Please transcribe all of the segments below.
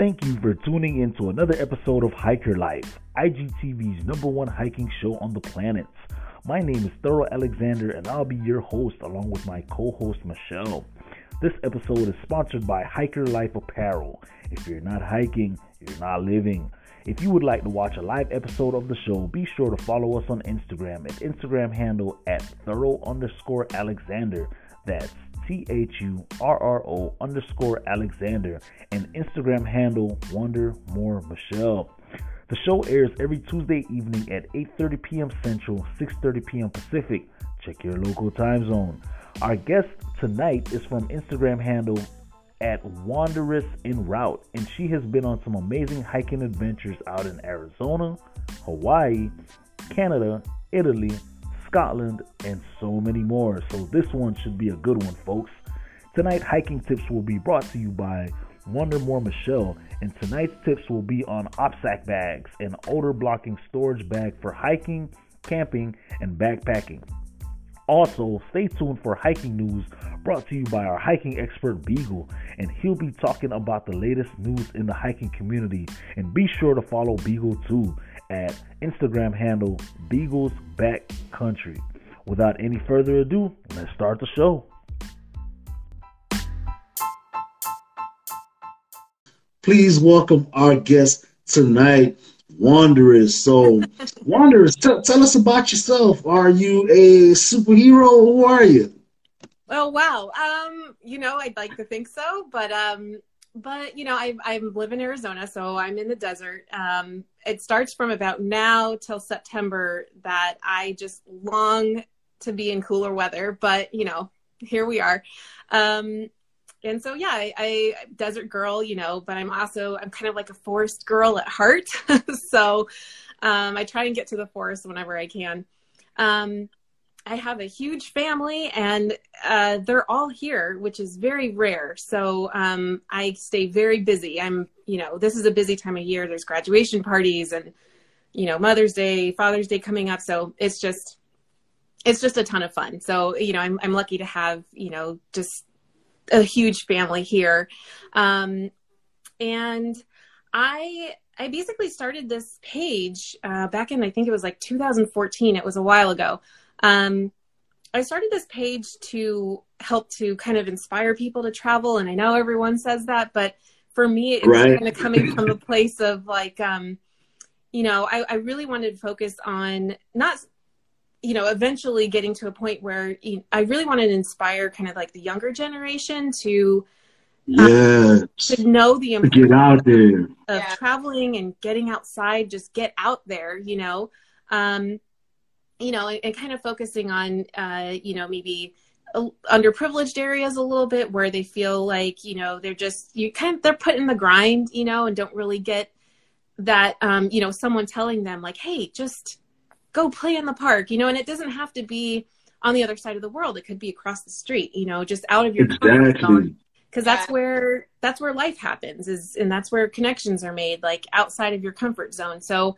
Thank you for tuning in to another episode of Hiker Life, IGTV's number one hiking show on the planet. My name is Thurl Alexander, and I'll be your host along with my co host Michelle. This episode is sponsored by Hiker Life Apparel. If you're not hiking, you're not living. If you would like to watch a live episode of the show, be sure to follow us on Instagram at Instagram handle at thurl underscore Alexander. That's T H U R R O underscore Alexander and Instagram handle Wonder More Michelle. The show airs every Tuesday evening at 8:30 p.m. Central, 6:30 p.m. Pacific. Check your local time zone. Our guest tonight is from Instagram handle at Wanderess en Route, and she has been on some amazing hiking adventures out in Arizona, Hawaii, Canada, Italy, Scotland, and so many more. So this one should be a good one, folks. Tonight, hiking tips will be brought to you by Wonder More Michelle, and tonight's tips will be on OPSAK bags, an odor blocking storage bag for hiking, camping, and backpacking. Also, stay tuned for hiking news brought to you by our hiking expert Beagle, and he'll be talking about the latest news in the hiking community. And be sure to follow Beagle too at Instagram handle Beagles Backcountry. Without any further ado, let's start the show. Please welcome our guest tonight, Wanderess. So, Wanderess, t- tell us about yourself. Are you a superhero? Who are you? Oh wow. Um, you know, I'd like to think so, but um, but you know, I I live in Arizona, so I'm in the desert. Um, it starts from about now till September that I just long to be in cooler weather, but you know, here we are. Um, and so yeah, I, I desert girl, you know, but I'm also I'm kind of like a forest girl at heart. so um, I try and get to the forest whenever I can. Um, I have a huge family and uh, they're all here, which is very rare. So um, I stay very busy. I'm, you know, this is a busy time of year. There's graduation parties and, you know, Mother's Day, Father's Day coming up. So it's just, it's just a ton of fun. So, you know, I'm, I'm lucky to have, you know, just a huge family here. Um, and I, I basically started this page uh, back in, I think it was like 2014. It was a while ago. Um, I started this page to help to kind of inspire people to travel, and I know everyone says that, but for me, it's right. kind of coming from a place of like, um, you know, I, I really wanted to focus on not you know eventually getting to a point where you know, i really wanted to inspire kind of like the younger generation to yeah um, to know the importance get out there of yeah. traveling and getting outside just get out there you know um you know, and, and kind of focusing on, uh, you know, maybe underprivileged areas a little bit where they feel like, you know, they're just, you kind of, they're put in the grind, you know, and don't really get that, um, you know, someone telling them like, hey, just go play in the park, you know, and it doesn't have to be on the other side of the world. It could be across the street, you know, just out of your exactly. comfort zone because that's where that's where life happens is and that's where connections are made like outside of your comfort zone so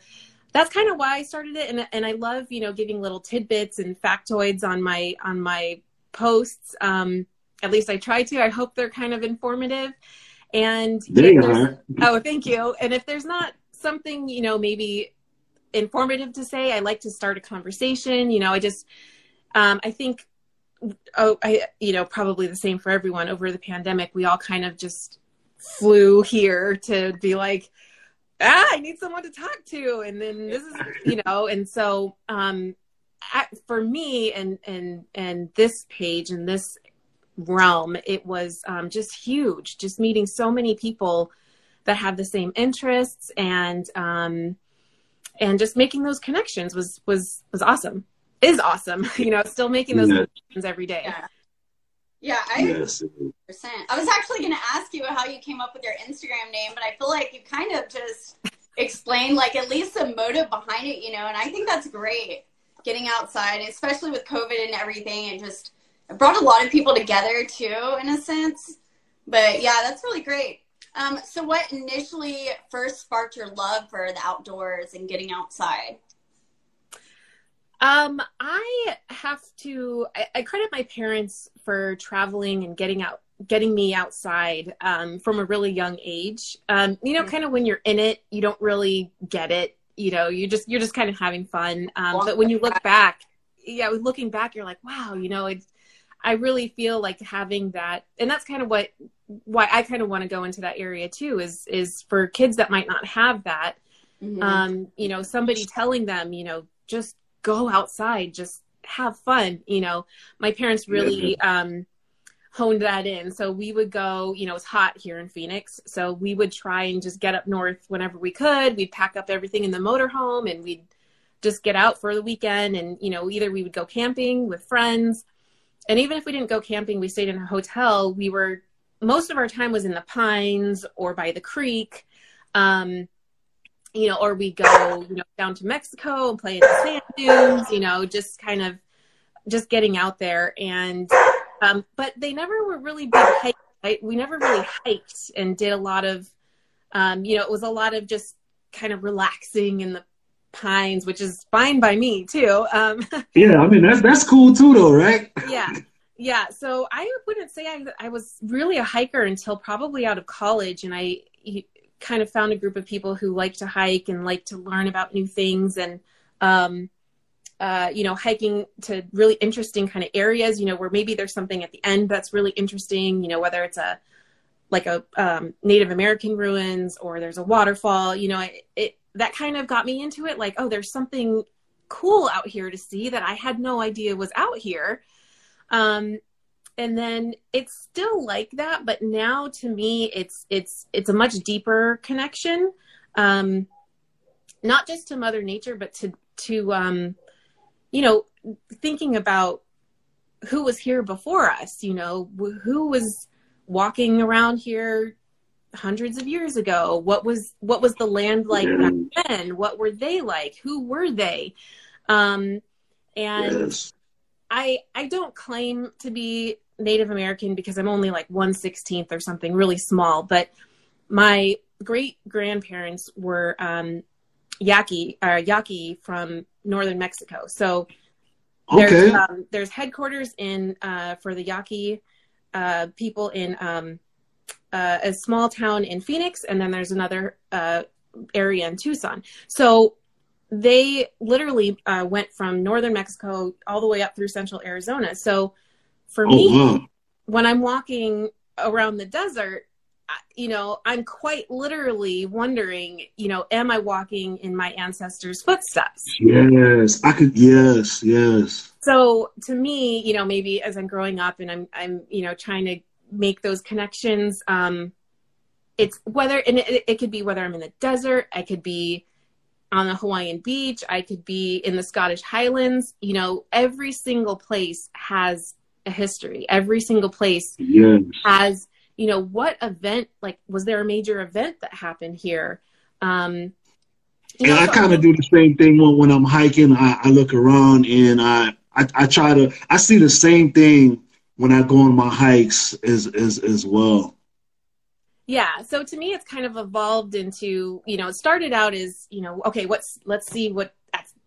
that's kind of why I started it. And, and I love, you know, giving little tidbits and factoids on my, on my posts. Um, at least I try to, I hope they're kind of informative and there you are. oh, thank you. And if there's not something, you know, maybe informative to say, I like to start a conversation, you know, I just, um, I think, oh, I, you know, probably the same for everyone over the pandemic. We all kind of just flew here to be like, ah, I need someone to talk to. And then this is, you know, and so um, for me and, and, and this page and this realm, it was um, just huge, just meeting so many people that have the same interests and, um, and just making those connections was, was, was awesome. Is awesome. You know, still making those yeah. connections every day. Yeah. Yeah, I yes. percent. I was actually going to ask you how you came up with your Instagram name, but I feel like you kind of just explained like at least the motive behind it, you know. And I think that's great, getting outside, especially with COVID and everything. It just it brought a lot of people together too, in a sense. But yeah, that's really great. Um, so, what initially first sparked your love for the outdoors and getting outside? Um, I have to. I, I, credit my parents for traveling and getting out, getting me outside um, from a really young age. Um, you know, mm-hmm. kind of when you're in it, you don't really get it. You know, you just you're just kind of having fun. Um, but when you look back, yeah, looking back, you're like, wow, you know, it's. I really feel like having that, and that's kind of what why I kind of want to go into that area too. Is is for kids that might not have that. Mm-hmm. Um, you know, somebody telling them, you know, just go outside, just have fun. You know, my parents really um, honed that in. So we would go, you know, it's hot here in Phoenix. So we would try and just get up north whenever we could. We'd pack up everything in the motorhome and we'd just get out for the weekend. And, you know, either we would go camping with friends. And even if we didn't go camping, we stayed in a hotel. We were, most of our time was in the pines or by the creek. Um, you know, or we go, you know, down to Mexico and play in the sand dunes, you know, just kind of just getting out there. And, um, but they never were really big hikes. Right? We never really hiked and did a lot of, um, you know, it was a lot of just kind of relaxing in the pines, which is fine by me too. Um, yeah, I mean that's that's cool too, though, right? yeah, yeah. So I wouldn't say I I was really a hiker until probably out of college, and I kind of found a group of people who like to hike and like to learn about new things and um, uh, you know hiking to really interesting kind of areas you know where maybe there's something at the end that's really interesting you know whether it's a like a um, native american ruins or there's a waterfall you know it, it that kind of got me into it. Like oh there's something cool out here to see that i had no idea was out here. Um, and then it's still like that but now to me it's it's it's a much deeper connection. Um not just to mother nature but to to um you know thinking about who was here before us you know who was walking around here hundreds of years ago? What was what was the land like back then? What were they like? Who were they? Um and yes. i i don't claim to be Native American because I'm only like one sixteenth or something, really small. But my great grandparents were um, Yaqui, uh, Yaqui from northern Mexico. So there's okay. um, there's headquarters in uh, for the Yaqui uh, people in um, uh, a small town in Phoenix, and then there's another uh, area in Tucson. So they literally uh, went from northern Mexico all the way up through central Arizona. So for oh, me, wow. when I'm walking around the desert, you know, I'm quite literally wondering, you know, am I walking in my ancestors' footsteps? Yes, I could. Yes, yes. So to me, you know, maybe as I'm growing up and I'm, I'm, you know, trying to make those connections. Um, it's whether, and it, it could be whether I'm in the desert, I could be on the Hawaiian beach, I could be in the Scottish Highlands. You know, every single place has a history. Every single place yes. has, you know, what event, like, was there a major event that happened here? Um, and know, I kind of do the same thing when, when I'm hiking. I, I look around and I, I, I try to, I see the same thing when I go on my hikes as, as, as well. Yeah. So to me, it's kind of evolved into, you know, it started out as, you know, okay, what's, let's see what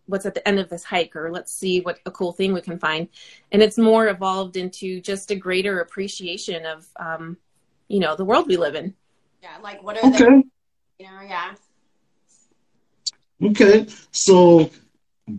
what's at the end of this hike or let's see what a cool thing we can find. And it's more evolved into just a greater appreciation of um, you know the world we live in. Yeah like what are okay. they you know yeah. Okay so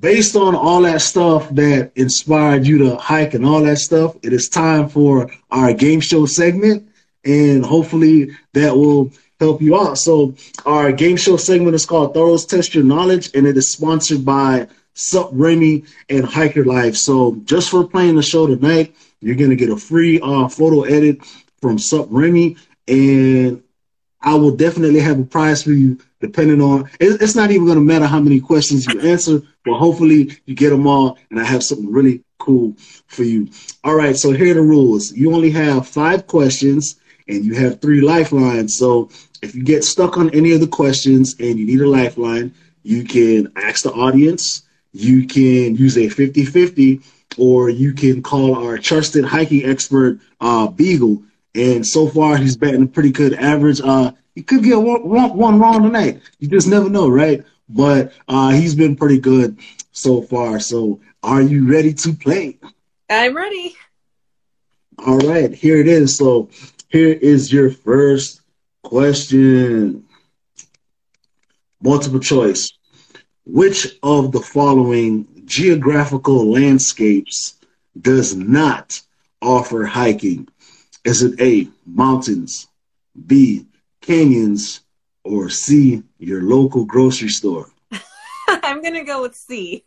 based on all that stuff that inspired you to hike and all that stuff it is time for our game show segment and hopefully that will help you out. So our game show segment is called Thoros Test Your Knowledge, and it is sponsored by Sup Remy and Hiker Life. So just for playing the show tonight, you're gonna get a free uh, photo edit from Sup Remy, and I will definitely have a prize for you. Depending on, it's not even gonna matter how many questions you answer, but hopefully you get them all, and I have something really cool for you. All right, so here are the rules. You only have five questions and you have three lifelines. So if you get stuck on any of the questions and you need a lifeline, you can ask the audience, you can use a 50 50, or you can call our trusted hiking expert, uh, Beagle. And so far, he's batting a pretty good average. Uh, he could get one, one wrong tonight. You just never know, right? But uh, he's been pretty good so far. So, are you ready to play? I'm ready. All right, here it is. So here is your first question. Multiple choice. Which of the following geographical landscapes does not offer hiking? Is it A, mountains, B, canyons, or C, your local grocery store? I'm going to go with C.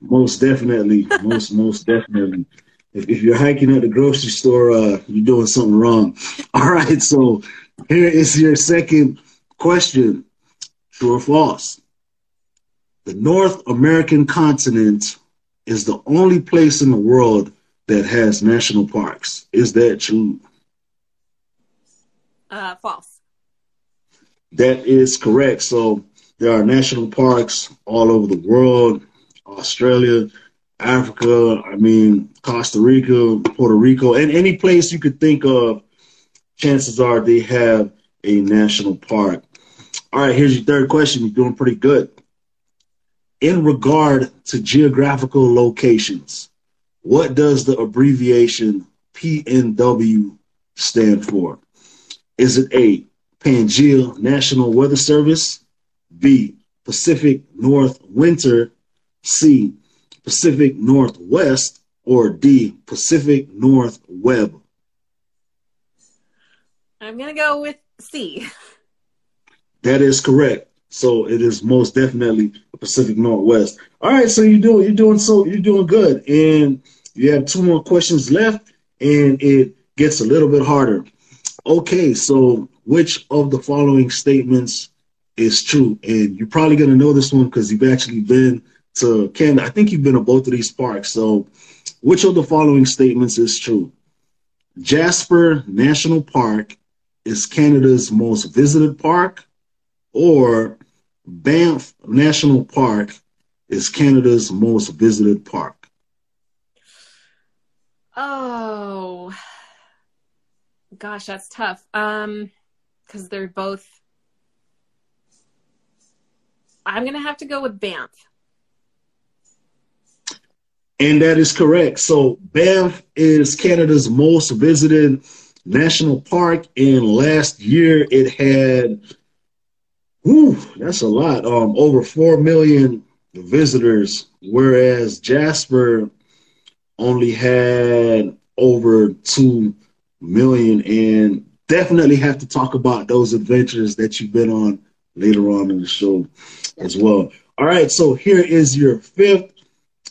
Most definitely. most, most definitely. If, if, you're hiking at the grocery store, uh, you're doing something wrong. All right. So here is your second question True or false? The North American continent is the only place in the world that has national parks. Is that true? Uh, false. That is correct. So there are national parks all over the world Australia, Africa, I mean, Costa Rica, Puerto Rico, and any place you could think of, chances are they have a national park. All right, here's your third question. You're doing pretty good in regard to geographical locations, what does the abbreviation PNW stand for? Is it A, Pangaea National Weather Service, B, Pacific North Winter, C, Pacific Northwest, or D, Pacific North Web? I'm going to go with C. That is correct. So it is most definitely Pacific Northwest. All right, so you're doing you're doing so you're doing good, and you have two more questions left, and it gets a little bit harder. Okay, so which of the following statements is true? And you're probably gonna know this one because you've actually been to Canada. I think you've been to both of these parks. So, which of the following statements is true? Jasper National Park is Canada's most visited park or Banff National Park is Canada's most visited park. Oh, gosh, that's tough. Um, because they're both. I'm gonna have to go with Banff. And that is correct. So Banff is Canada's most visited national park, and last year it had Whew, that's a lot. Um, over four million visitors, whereas Jasper only had over two million. And definitely have to talk about those adventures that you've been on later on in the show as well. All right, so here is your fifth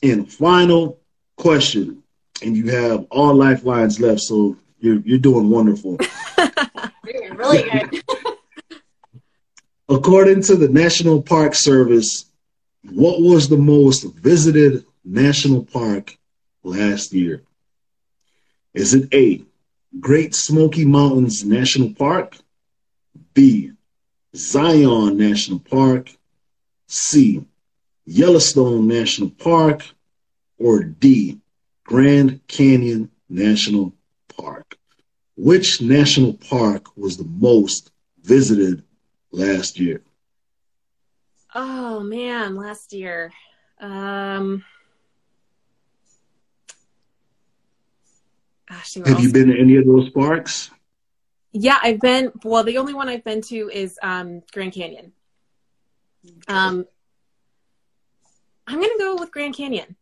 and final question, and you have all lifelines left. So you're you're doing wonderful. really good. According to the National Park Service, what was the most visited national park last year? Is it A, Great Smoky Mountains National Park? B, Zion National Park? C, Yellowstone National Park? Or D, Grand Canyon National Park? Which national park was the most visited last year? Oh man, last year. Um gosh, Have you been to any of those parks? Yeah, I've been well, the only one I've been to is um Grand Canyon. Okay. Um I'm gonna go with Grand Canyon.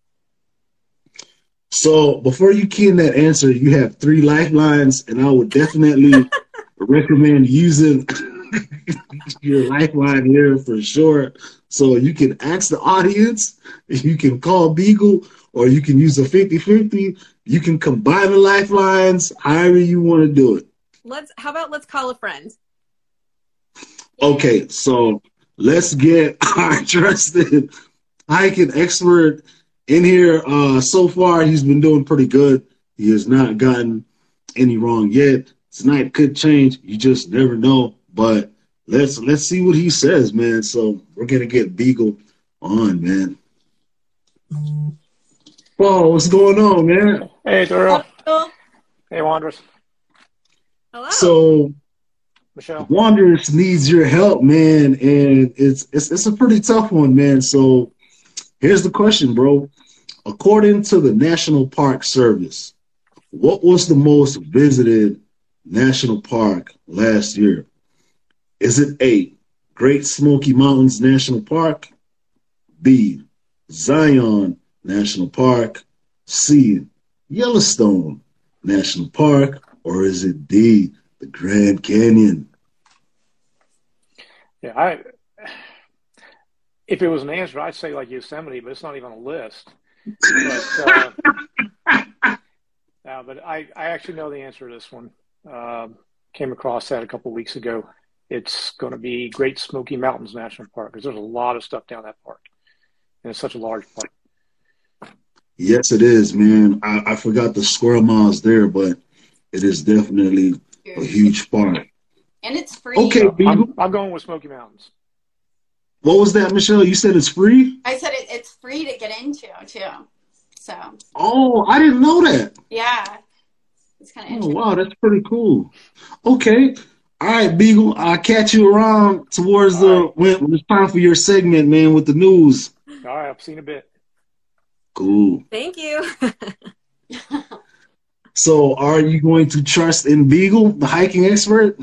So before you key in that answer, you have three lifelines, and I would definitely recommend using your lifeline here for sure. So you can ask the audience, you can call Beagle, or you can use a 50 50. You can combine the lifelines however you want to do it. Let's, how about let's call a friend? Okay, so let's get our trusted hiking expert in here. Uh, so far, he's been doing pretty good. He has not gotten any wrong yet. Tonight could change. You just never know. But let's let's see what he says, man. So we're gonna get Beagle on, man. Paul, what's going on, man? Hey, Duro. Hey, Wanderess. Hello. So, Michelle. Wanderess needs your help, man, and it's it's it's a pretty tough one, man. So, here's the question, bro. According to the National Park Service, What was the most visited national park last year? Is it A, Great Smoky Mountains National Park? B, Zion National Park? C, Yellowstone National Park? Or is it D, the Grand Canyon? Yeah, I if it was an answer, I'd say like Yosemite, but it's not even a list. But, uh, uh, but I, I actually know the answer to this one. Um, came across that a couple of weeks ago. It's going to be Great Smoky Mountains National Park because there's a lot of stuff down that park, and it's such a large park. Yes, it is, man. I, I forgot the square miles there, but it is definitely a huge park. And it's free. Okay, I'm, I'm going with Smoky Mountains. What was that, Michelle? You said it's free? I said it, it's free to get into too. So. Oh, I didn't know that. Yeah. It's kind of oh, interesting. oh, wow, that's pretty cool. Okay. All right, Beagle. I'll catch you around towards All the right. when, when it's time for your segment, man, with the news. All right, I've seen a bit. Cool. Thank you. so, are you going to trust in Beagle, the hiking expert?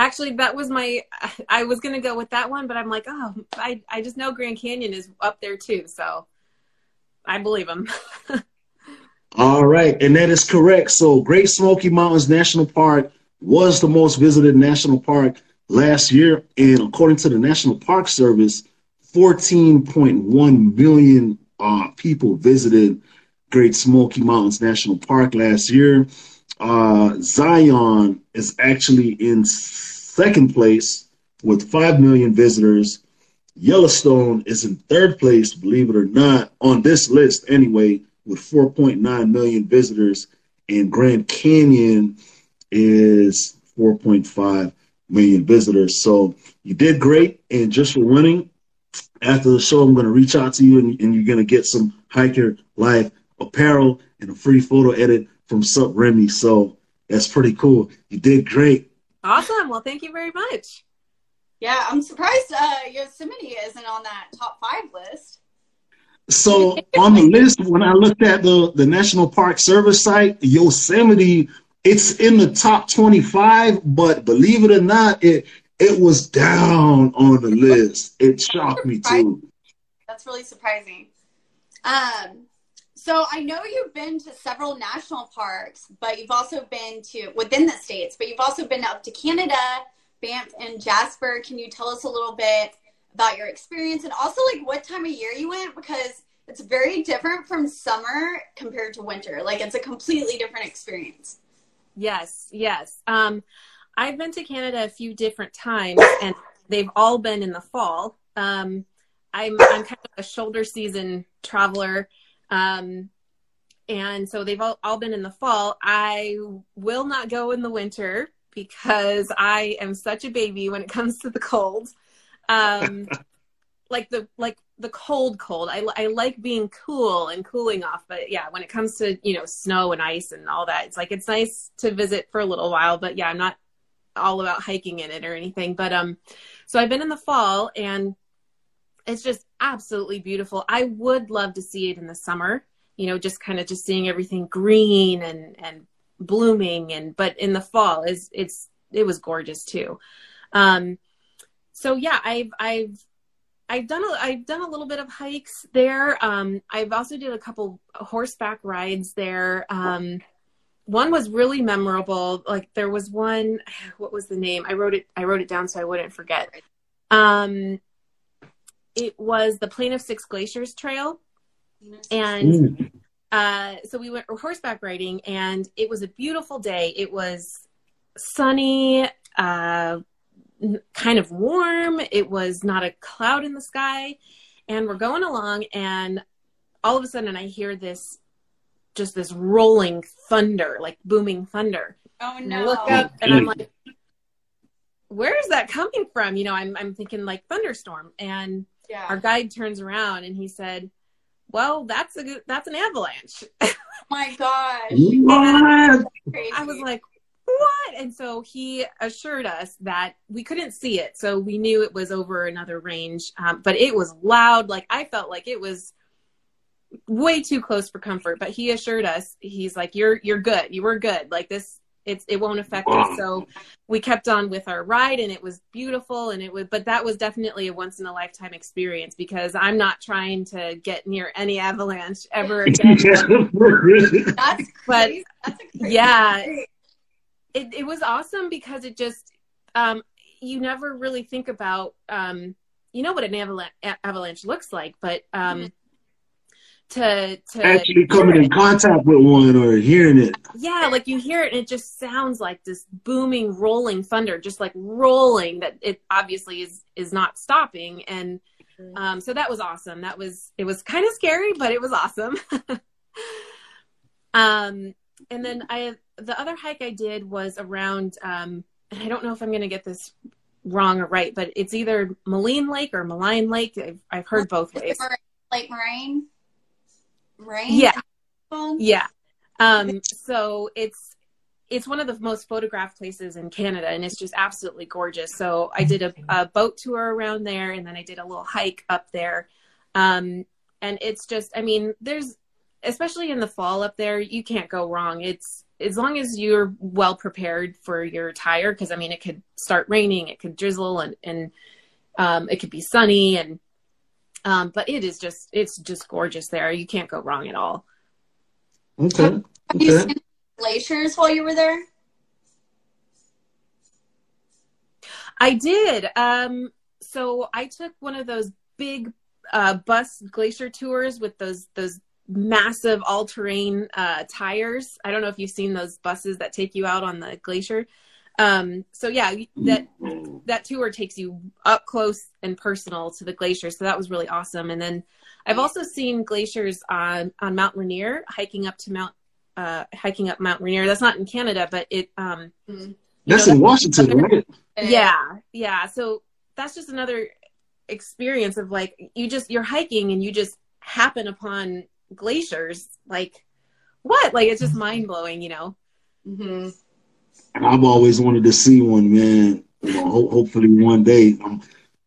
Actually, that was my. I was gonna go with that one, but I'm like, oh, I I just know Grand Canyon is up there too, so I believe him. All right, and that is correct. So, Great Smoky Mountains National Park was the most visited national park last year, and according to the National Park Service, 14.1 million uh, people visited Great Smoky Mountains National Park last year. Uh, Zion is actually in second place with 5 million visitors. Yellowstone is in third place, believe it or not, on this list anyway, with 4.9 million visitors, and Grand Canyon is 4.5 million visitors. So you did great, and just for winning, after the show, I'm going to reach out to you, and, and you're going to get some hiker life apparel and a free photo edit from Sup Remy. So that's pretty cool. You did great. Awesome. Well, thank you very much. Yeah, I'm surprised uh, Yosemite isn't on that top five list. So on the list, when I looked at the the National Park Service site, Yosemite, it's in the top 25, but believe it or not, it it was down on the list. It shocked me too. That's really surprising. Um, so I know you've been to several national parks, but you've also been to within the states, but you've also been up to Canada, Banff, and Jasper. Can you tell us a little bit about your experience and also like what time of year you went because it's very different from summer compared to winter. Like it's a completely different experience. Yes, yes. Um, I've been to Canada a few different times, and they've all been in the fall. Um, I'm I'm kind of a shoulder season traveler, um, and so they've all, all been in the fall. I will not go in the winter because I am such a baby when it comes to the cold. Um, like the like the cold cold. I I like being cool and cooling off, but yeah, when it comes to you know snow and ice and all that, it's like it's nice to visit for a little while. But yeah, I'm not all about hiking in it or anything. But um, so I've been in the fall and it's just absolutely beautiful. I would love to see it in the summer. You know, just kind of just seeing everything green and and blooming and but in the fall is it's it was gorgeous too. Um, so yeah, I've I've I've done a I've done a little bit of hikes there. Um, I've also did a couple horseback rides there. Um, one was really memorable. Like there was one, what was the name? I wrote it. I wrote it down so I wouldn't forget. Um, it was the Plain of Six Glaciers Trail, and uh, so we went horseback riding, and it was a beautiful day. It was sunny, uh, kind of warm. It was not a cloud in the sky, and we're going along, and all of a sudden, I hear this just this rolling thunder, like booming thunder. Oh no! I look up and I'm like, "Where is that coming from?" You know, I'm I'm thinking like thunderstorm, and yeah. our guide turns around and he said, "Well, that's a good, that's an avalanche." oh my gosh! What? I was like, "What?" And so he assured us that we couldn't see it, so we knew it was over another range, um, but it was loud. Like I felt like it was way too close for comfort. But he assured us, he's like, "You're you're good. You were good. Like this, it's it won't affect us." So we kept on with our ride, and it was beautiful. And it was, but that was definitely a once in a lifetime experience because I'm not trying to get near any avalanche ever again. That's but That's yeah, it it was awesome because it just um, you never really think about um, you know what an avalanche, avalanche looks like, but um, mm-hmm to to actually coming in contact with one or hearing it. Yeah, like you hear it and it just sounds like this booming rolling thunder, just like rolling that it obviously is is not stopping. And um, so that was awesome. That was it was kind of scary, but it was awesome. um, and then I the other hike I did was around um, and I don't know if I'm gonna get this wrong or right, but it's either Moline Lake or Maligne Lake. I've, I've heard both ways. Lake Moraine right? Yeah. Yeah. Um, so it's it's one of the most photographed places in Canada, and it's just absolutely gorgeous. So I did a, a boat tour around there, and then I did a little hike up there. Um, and it's just, I mean, there's especially in the fall up there, you can't go wrong. It's as long as you're well prepared for your tire, because I mean, it could start raining, it could drizzle, and and um, it could be sunny, and um, but it is just it's just gorgeous there. You can't go wrong at all. Okay. Have, okay. you seen glaciers while you were there? I did. Um, so I took one of those big uh, bus glacier tours with those those massive all terrain uh, tires. I don't know if you've seen those buses that take you out on the glacier. Um, so yeah, that that tour takes you up close and personal to the glacier. So that was really awesome. And then I've also seen glaciers on on Mount Rainier, hiking up to Mount uh, hiking up Mount Rainier. That's not in Canada, but it um mm-hmm. that's know, in Washington, right? Yeah, yeah. So that's just another experience of like you just you're hiking and you just happen upon glaciers. Like what? Like it's just mind blowing, you know. Mm-hmm. I've always wanted to see one, man. You know, ho- hopefully one day. Um,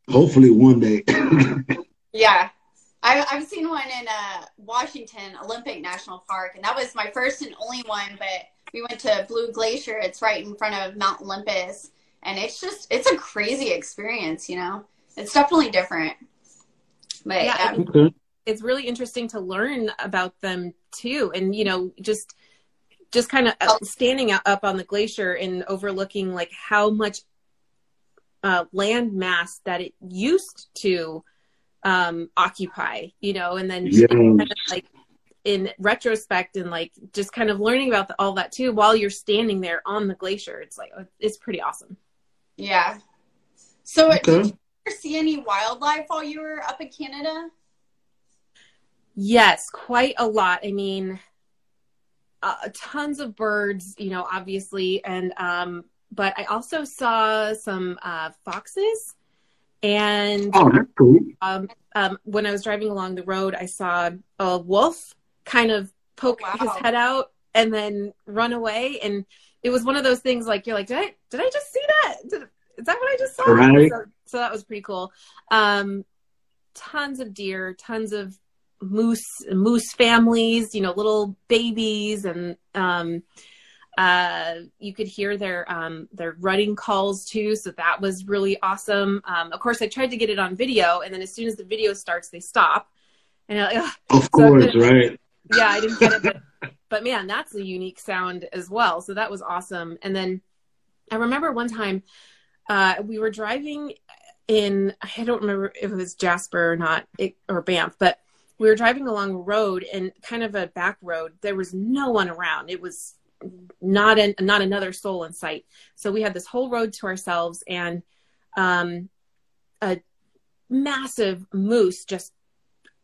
hopefully one day. yeah, I, I've seen one in uh, Washington Olympic National Park, and that was my first and only one. But we went to Blue Glacier. It's right in front of Mount Olympus, and it's just it's a crazy experience. You know, it's definitely different. But yeah, yeah. Okay. it's really interesting to learn about them too, and you know, just just kind of uh, standing up on the glacier and overlooking like how much uh, land mass that it used to um, occupy, you know, and then yeah. kind of like in retrospect and like just kind of learning about the, all that too while you're standing there on the glacier. It's like uh, it's pretty awesome. Yeah. So okay. did you ever see any wildlife while you were up in Canada? Yes, quite a lot. I mean, uh, tons of birds, you know, obviously, and um, but I also saw some uh, foxes, and oh, cool. um, um, when I was driving along the road, I saw a wolf kind of poke wow. his head out and then run away, and it was one of those things like you're like, did I did I just see that? Did, is that what I just saw? Right. So, so that was pretty cool. Um, tons of deer, tons of moose moose families, you know, little babies, and um, uh, you could hear their um, their running calls too. So that was really awesome. Um, of course, I tried to get it on video, and then as soon as the video starts, they stop. And like, of course, so right? Yeah, I didn't get it, but, but man, that's a unique sound as well. So that was awesome. And then I remember one time uh, we were driving in I don't remember if it was Jasper or not it, or Banff, but we were driving along a road and kind of a back road. There was no one around. It was not an, not another soul in sight. So we had this whole road to ourselves and um, a massive moose just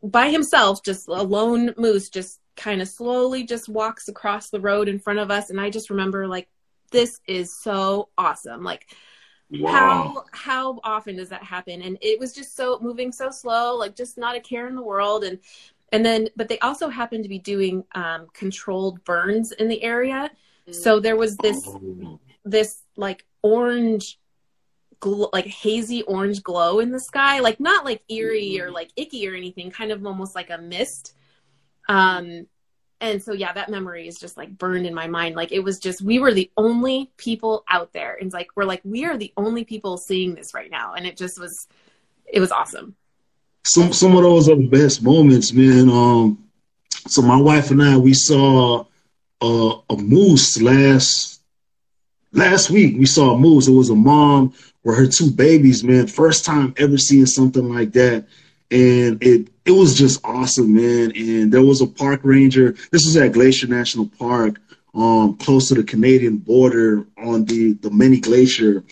by himself, just a lone moose, just kind of slowly just walks across the road in front of us. And I just remember like, this is so awesome. Like Wow. How how often does that happen? And it was just so moving so slow, like just not a care in the world. And and then, but they also happened to be doing um, controlled burns in the area. So there was this oh. this like orange, gl- like hazy orange glow in the sky, like not like eerie or like icky or anything, kind of almost like a mist. Um, and so yeah, that memory is just like burned in my mind. Like it was just we were the only people out there, and like we're like we are the only people seeing this right now, and it just was it was awesome. Some some of those are the best moments, man. Um, so my wife and I we saw uh, a moose last last week. We saw a moose. It was a mom with her two babies, man. First time ever seeing something like that, and it it was just awesome, man. And there was a park ranger. This was at Glacier National Park, um, close to the Canadian border on the the Many Glacier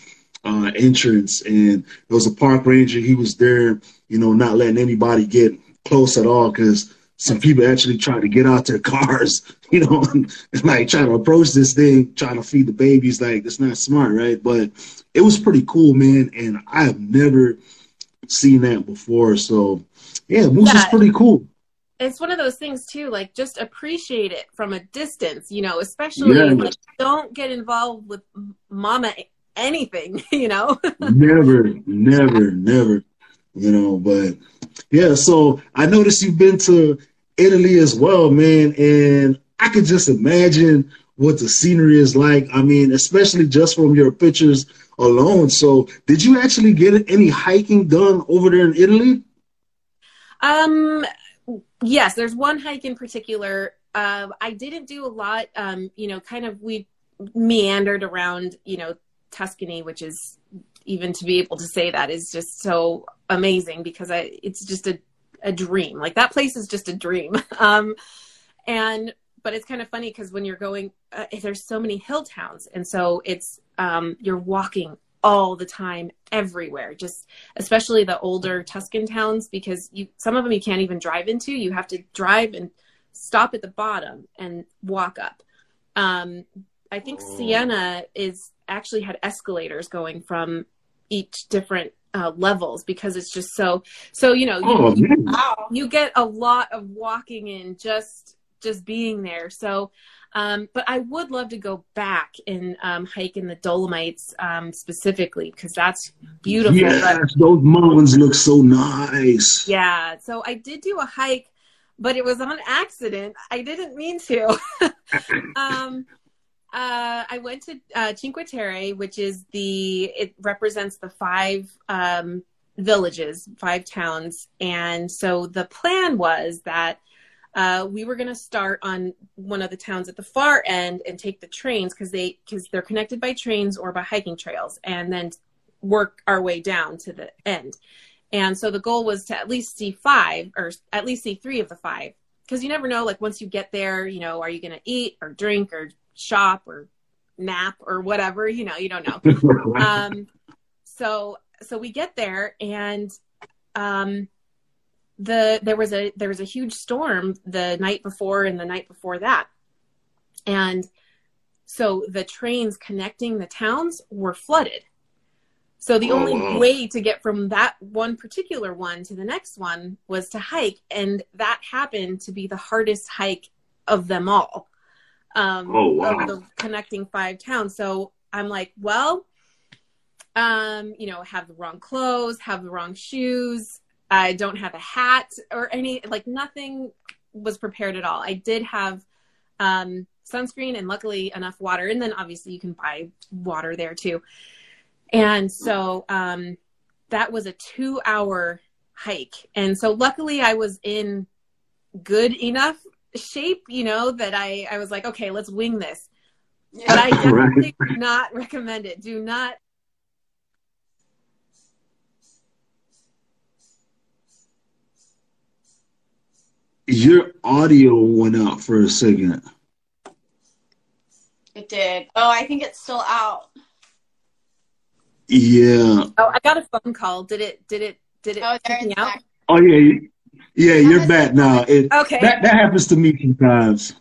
uh, entrance. And there was a park ranger. He was there, you know, not letting anybody get close at all because some people actually tried to get out their cars, you know, and, and like trying to approach this thing, trying to feed the babies. Like that's not smart, right? But it was pretty cool, man. And I have never seen that before. So yeah, moose yeah. is pretty cool. It's one of those things too, like just appreciate it from a distance, you know, especially yeah. like don't get involved with mama anything, you know? never, never, never, you know, but yeah, so I noticed you've been to Italy as well, man, and I could just imagine what the scenery is like. I mean, especially just from your pictures alone. So, did you actually get any hiking done over there in Italy? Um, yes, there's one hike in particular. Uh, I didn't do a lot. Um, you know, kind of we meandered around, you know, Tuscany, which is even to be able to say that is just so amazing because I, it's just a, a dream. Like that place is just a dream. Um, and but it's kind of funny because when you're going, uh, there's so many hill towns, and so it's um, you're walking all the time everywhere just especially the older tuscan towns because you some of them you can't even drive into. You have to drive and stop at the bottom and walk up. Um, i think oh. siena is actually had escalators going from each different uh, levels because it's just so so you know you, oh, you, you get a lot of walking in just just being there. So um, but I would love to go back and um, hike in the Dolomites um, specifically because that's beautiful. Yes, but, those mountains look so nice. Yeah, so I did do a hike, but it was on accident. I didn't mean to. um, uh, I went to uh, Cinque Terre, which is the it represents the five um, villages, five towns, and so the plan was that uh, we were going to start on one of the towns at the far end and take the trains because they because they're connected by trains or by hiking trails, and then work our way down to the end. And so the goal was to at least see five or at least see three of the five because you never know. Like once you get there, you know, are you going to eat or drink or shop or nap or whatever? You know, you don't know. um, so so we get there and um, the there was a there was a huge storm the night before and the night before that. And so the trains connecting the towns were flooded. So the oh, only wow. way to get from that one particular one to the next one was to hike. And that happened to be the hardest hike of them all. Um oh, wow. of the connecting five towns. So i'm like well um you know have the wrong clothes have the wrong shoes I don't have a hat or any like nothing was prepared at all. I did have um, sunscreen and luckily enough water, and then obviously you can buy water there too. And so um, that was a two-hour hike, and so luckily I was in good enough shape, you know, that I I was like, okay, let's wing this. But I definitely right. do not recommend it. Do not Your audio went out for a second. It did. Oh, I think it's still out. Yeah. Oh, I got a phone call. Did it? Did it? Did it? Oh, there me out? Oh yeah, yeah. You're back now. It, okay. That that happens to me sometimes.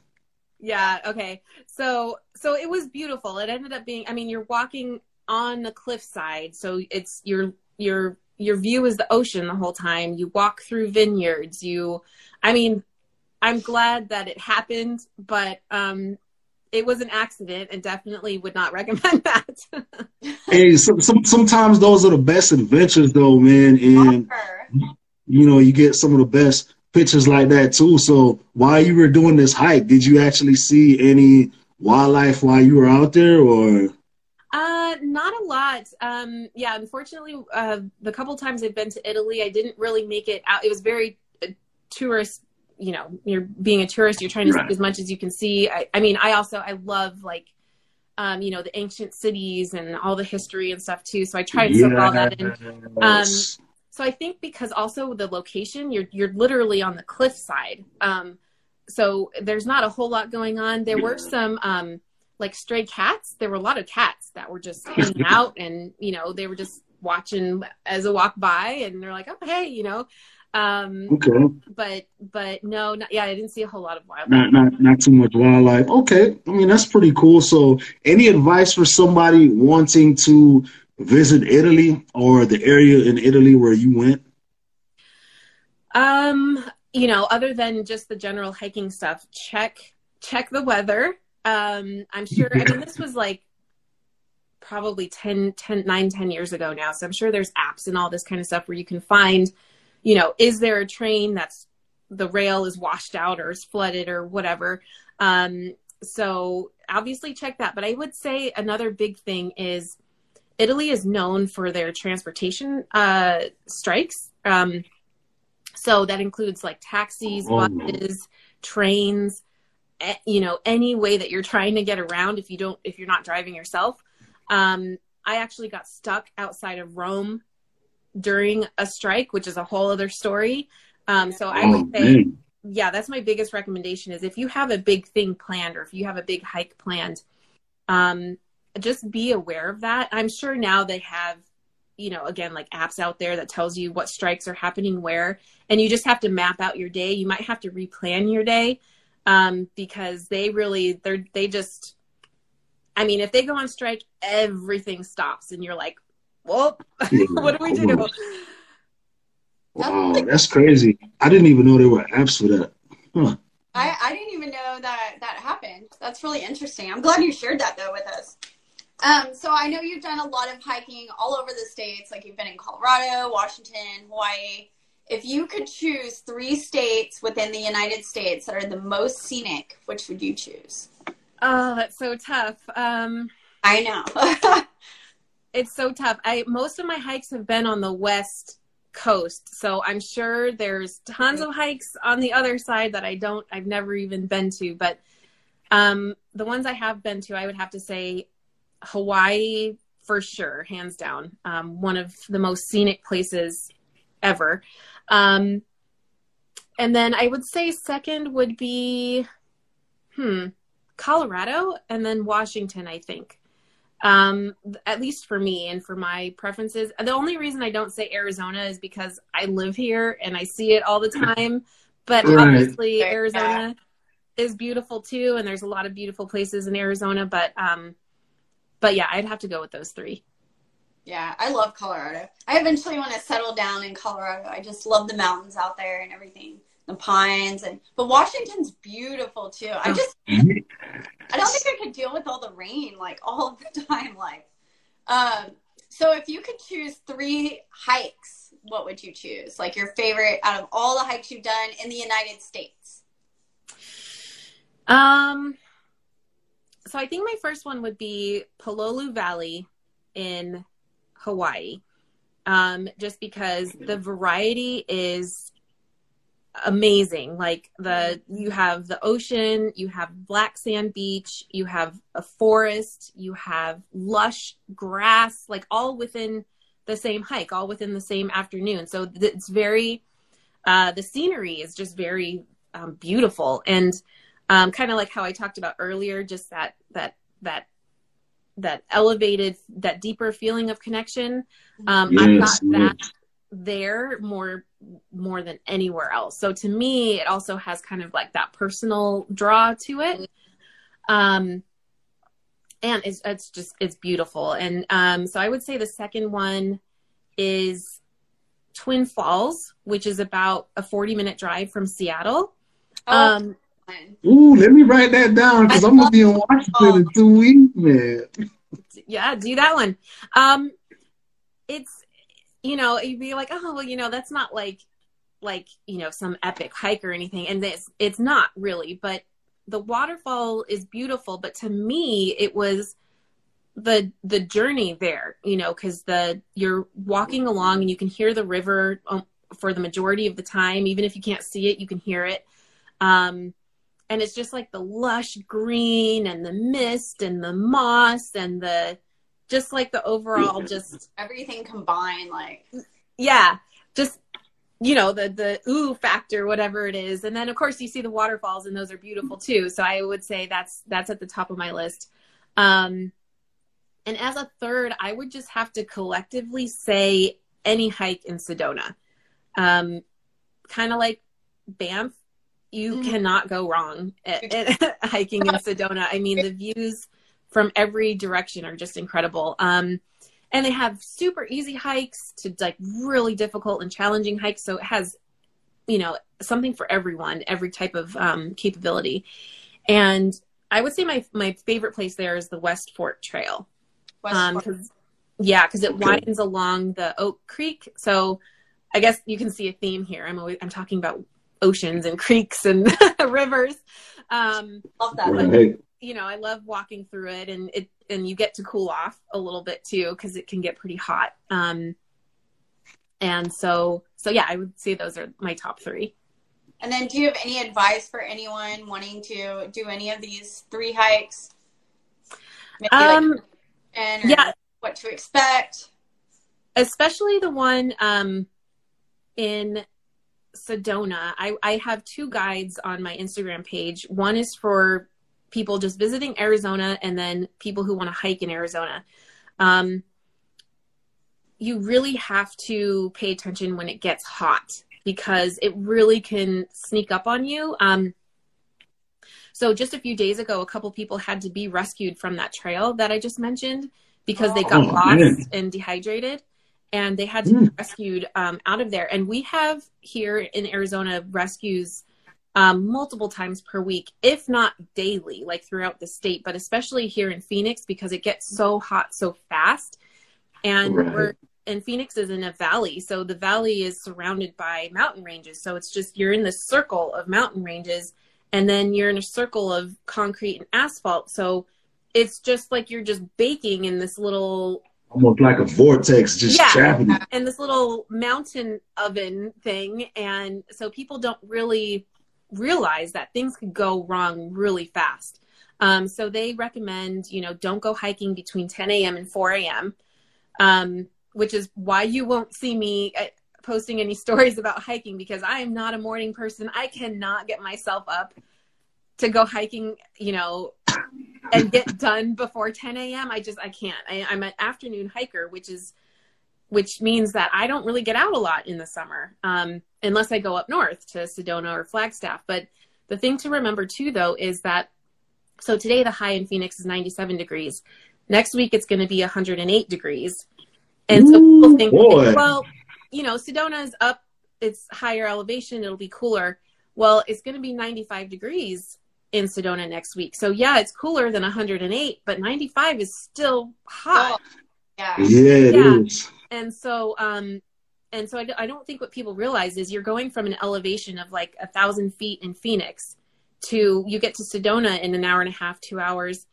Yeah. Okay. So so it was beautiful. It ended up being. I mean, you're walking on the cliffside, so it's your your your view is the ocean the whole time. You walk through vineyards. You I mean, I'm glad that it happened, but um, it was an accident and definitely would not recommend that. hey, some, some, sometimes those are the best adventures, though, man. And, you know, you get some of the best pictures like that too. So while you were doing this hike, did you actually see any wildlife while you were out there, or? Uh, not a lot. Um, yeah, unfortunately, uh, the couple times I've been to Italy, I didn't really make it out. It was very tourist. You know, you're being a tourist. You're trying to right. see as much as you can see. I, I mean, I also I love like um, you know, the ancient cities and all the history and stuff too. So I tried to yes. soak all that in. Um, so I think because also the location, you're you're literally on the cliff side. Um, so there's not a whole lot going on. There were some um, like stray cats. There were a lot of cats that were just hanging out, and you know they were just watching as a walk by, and they're like, "Oh, hey," you know. Um, okay. But but no, not, yeah, I didn't see a whole lot of wildlife. Not not not too much wildlife. Okay, I mean that's pretty cool. So, any advice for somebody wanting to visit Italy or the area in Italy where you went? Um, you know, other than just the general hiking stuff, check check the weather. Um, I'm sure. I mean, this was like probably 10, 10, 9, 10 years ago now. So I'm sure there's apps and all this kind of stuff where you can find, you know, is there a train that's the rail is washed out or is flooded or whatever. Um, so obviously check that. But I would say another big thing is Italy is known for their transportation uh, strikes. Um, so that includes like taxis, oh. buses, trains, you know, any way that you're trying to get around if you don't, if you're not driving yourself. Um, I actually got stuck outside of Rome during a strike, which is a whole other story. Um, so I would oh, say, man. yeah, that's my biggest recommendation is if you have a big thing planned or if you have a big hike planned, um, just be aware of that. I'm sure now they have, you know, again, like apps out there that tells you what strikes are happening where, and you just have to map out your day. You might have to replan your day um, because they really, they're, they just, I mean, if they go on strike, everything stops, and you're like, well, what do we do? Wow, that's crazy. I didn't even know there were apps for that. Huh. I, I didn't even know that that happened. That's really interesting. I'm glad you shared that though with us. Um, so I know you've done a lot of hiking all over the states. Like you've been in Colorado, Washington, Hawaii. If you could choose three states within the United States that are the most scenic, which would you choose? Oh, that's so tough. Um, I know. it's so tough. I most of my hikes have been on the west coast, so I'm sure there's tons of hikes on the other side that I don't. I've never even been to, but um, the ones I have been to, I would have to say Hawaii for sure, hands down. Um, one of the most scenic places ever. Um, and then I would say second would be, hmm, Colorado and then Washington, I think. Um, at least for me and for my preferences. The only reason I don't say Arizona is because I live here and I see it all the time. But right. obviously, Arizona yeah. is beautiful too, and there's a lot of beautiful places in Arizona. But um, but yeah, I'd have to go with those three. Yeah, I love Colorado. I eventually want to settle down in Colorado. I just love the mountains out there and everything, the pines, and but Washington's beautiful too. I just, I don't think I could deal with all the rain like all the time. Like, um, so if you could choose three hikes, what would you choose? Like your favorite out of all the hikes you've done in the United States? Um, so I think my first one would be Pololu Valley in Hawaii. Um, just because the variety is amazing. Like the you have the ocean, you have black sand beach, you have a forest, you have lush grass, like all within the same hike, all within the same afternoon. So it's very uh, the scenery is just very um, beautiful and um, kind of like how I talked about earlier, just that that that that elevated, that deeper feeling of connection. Um, yes, I've got that there more more than anywhere else. So to me, it also has kind of like that personal draw to it. Um, and it's, it's just it's beautiful. And um, so I would say the second one is Twin Falls, which is about a 40 minute drive from Seattle. Oh. Um, Ooh, let me write that down because I'm gonna be in Washington in two weeks, man. Yeah, do that one. Um, it's you know you'd be like, oh well, you know that's not like like you know some epic hike or anything, and it's it's not really, but the waterfall is beautiful. But to me, it was the the journey there you know because the you're walking along and you can hear the river um, for the majority of the time even if you can't see it you can hear it um, and it's just like the lush green and the mist and the moss and the just like the overall just everything combined like yeah just you know the the ooh factor whatever it is and then of course you see the waterfalls and those are beautiful too so i would say that's that's at the top of my list um and as a third, I would just have to collectively say any hike in Sedona. Um, kind of like Banff, you mm-hmm. cannot go wrong at, at hiking in Sedona. I mean, the views from every direction are just incredible. Um, and they have super easy hikes to like really difficult and challenging hikes. So it has, you know, something for everyone, every type of um, capability. And I would say my my favorite place there is the West Fork Trail. Um, cause, yeah, because it okay. winds along the Oak Creek. So I guess you can see a theme here. I'm always I'm talking about oceans and creeks and rivers. Um, love that. But, you know, I love walking through it, and it and you get to cool off a little bit too because it can get pretty hot. Um, and so so yeah, I would say those are my top three. And then, do you have any advice for anyone wanting to do any of these three hikes? Maybe um, like and yeah. what to expect. Especially the one um, in Sedona. I, I have two guides on my Instagram page. One is for people just visiting Arizona, and then people who want to hike in Arizona. Um, you really have to pay attention when it gets hot because it really can sneak up on you. Um, so just a few days ago, a couple people had to be rescued from that trail that I just mentioned because they got oh, lost man. and dehydrated and they had to mm. be rescued um, out of there. And we have here in Arizona rescues um, multiple times per week, if not daily, like throughout the state, but especially here in Phoenix because it gets so hot so fast. And right. we're and Phoenix is in a valley, so the valley is surrounded by mountain ranges. So it's just you're in this circle of mountain ranges, and then you're in a circle of concrete and asphalt. So it's just like you're just baking in this little almost like a vortex just yeah, trapping and this little mountain oven thing and so people don't really realize that things could go wrong really fast um, so they recommend you know don't go hiking between 10 a.m and 4 a.m um, which is why you won't see me uh, posting any stories about hiking because I am not a morning person. I cannot get myself up to go hiking, you know, and get done before 10 a.m. I just, I can't. I, I'm an afternoon hiker, which is, which means that I don't really get out a lot in the summer, um, unless I go up north to Sedona or Flagstaff. But the thing to remember too, though, is that so today the high in Phoenix is 97 degrees. Next week it's going to be 108 degrees. And so people think, boy. well, you know, Sedona is up, it's higher elevation, it'll be cooler. Well, it's going to be 95 degrees in Sedona next week. So yeah, it's cooler than 108, but 95 is still hot. Oh, yeah. Yeah, it yeah. Is. And so, um, and so I, I don't think what people realize is you're going from an elevation of like a thousand feet in Phoenix to you get to Sedona in an hour and a half, two hours,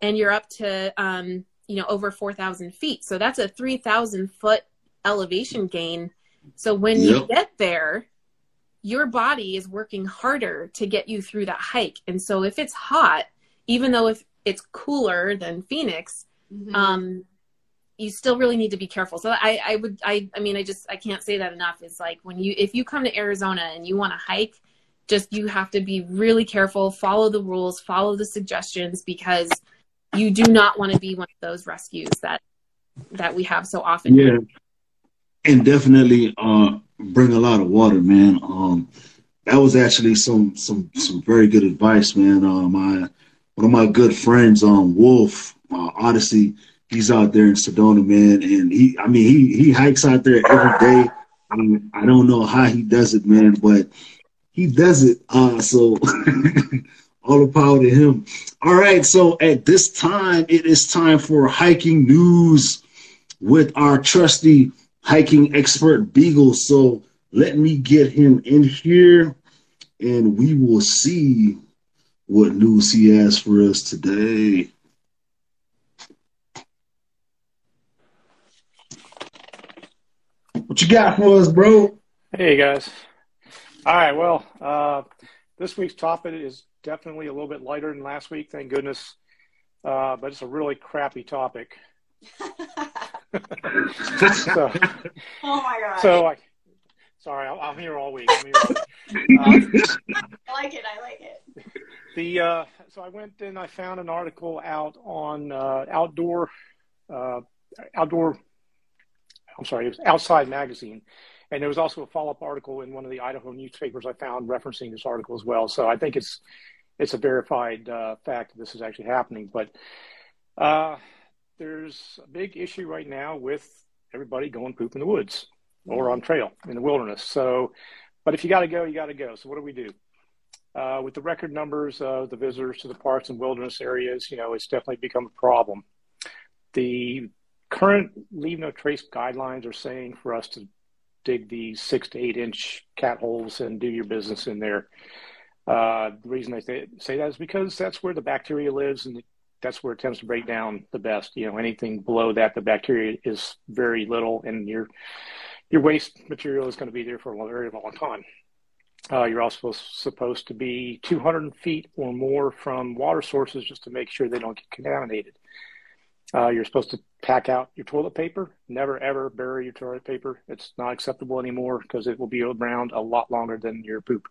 and you're up to um, you know over four thousand feet. So that's a three thousand foot elevation gain. So when yep. you get there, your body is working harder to get you through that hike. And so if it's hot, even though if it's cooler than Phoenix, mm-hmm. um, you still really need to be careful. So I, I would, I, I mean, I just, I can't say that enough. It's like when you, if you come to Arizona and you want to hike, just you have to be really careful, follow the rules, follow the suggestions because you do not want to be one of those rescues that that we have so often. Yeah, and definitely uh, bring a lot of water, man. Um, that was actually some some some very good advice, man. Uh, my one of my good friends, um, Wolf uh, Odyssey, he's out there in Sedona, man, and he, I mean, he he hikes out there every day. I, mean, I don't know how he does it, man, but he does it. Uh, so all the power to him. All right, so at this time, it is time for hiking news with our trusty hiking expert Beagle. So let me get him in here and we will see what news he has for us today. What you got for us, bro? Hey guys. All right. Well, uh, this week's topic is definitely a little bit lighter than last week. Thank goodness. Uh, but it's a really crappy topic. so, oh my god. So I, sorry, I'm, I'm here all week. Here all week. Uh, I like it. I like it. The uh, so I went and I found an article out on uh, outdoor uh, outdoor. I'm sorry, it was Outside Magazine, and there was also a follow up article in one of the Idaho newspapers I found referencing this article as well. So I think it's it's a verified uh, fact that this is actually happening. But uh, there's a big issue right now with everybody going poop in the woods or on trail in the wilderness. So, but if you got to go, you got to go. So what do we do? Uh, with the record numbers of the visitors to the parks and wilderness areas, you know, it's definitely become a problem. The current leave no trace guidelines are saying for us to dig these six to eight inch cat holes and do your business in there. Uh, the reason I say, say that is because that's where the bacteria lives and that's where it tends to break down the best. You know, anything below that, the bacteria is very little, and your your waste material is going to be there for a very long time. Uh, you're also supposed to be 200 feet or more from water sources just to make sure they don't get contaminated. Uh, you're supposed to pack out your toilet paper. Never ever bury your toilet paper. It's not acceptable anymore because it will be around a lot longer than your poop.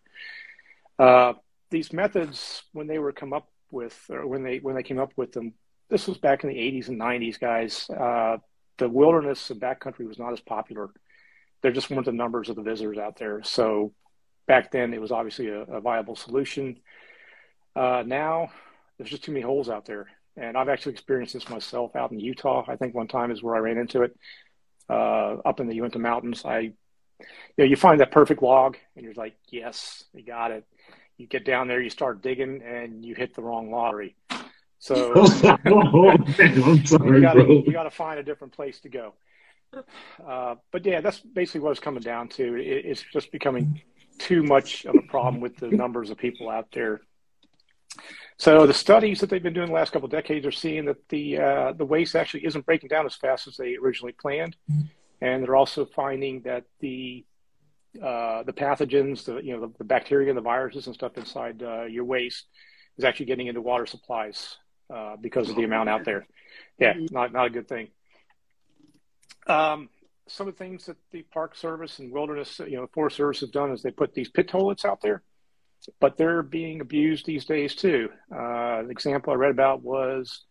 Uh, these methods, when they were come up with, or when they when they came up with them, this was back in the 80s and 90s, guys. Uh, the wilderness and backcountry was not as popular. There just weren't the numbers of the visitors out there. So back then, it was obviously a, a viable solution. Uh, now, there's just too many holes out there, and I've actually experienced this myself out in Utah. I think one time is where I ran into it. Uh, up in the Uinta Mountains, I, you know, you find that perfect log, and you're like, yes, you got it you get down there, you start digging, and you hit the wrong lottery. So oh, sorry, you got to find a different place to go. Uh, but yeah, that's basically what it's coming down to. It, it's just becoming too much of a problem with the numbers of people out there. So the studies that they've been doing the last couple of decades are seeing that the uh, the waste actually isn't breaking down as fast as they originally planned, and they're also finding that the uh, the pathogens, the you know the, the, bacteria and the viruses and stuff inside uh, your waste is actually getting into water supplies uh, because of the amount out there. Yeah, not not a good thing. Um, some of the things that the Park Service and Wilderness, you know, Forest Service have done is they put these pit toilets out there, but they're being abused these days too. Uh, the example I read about was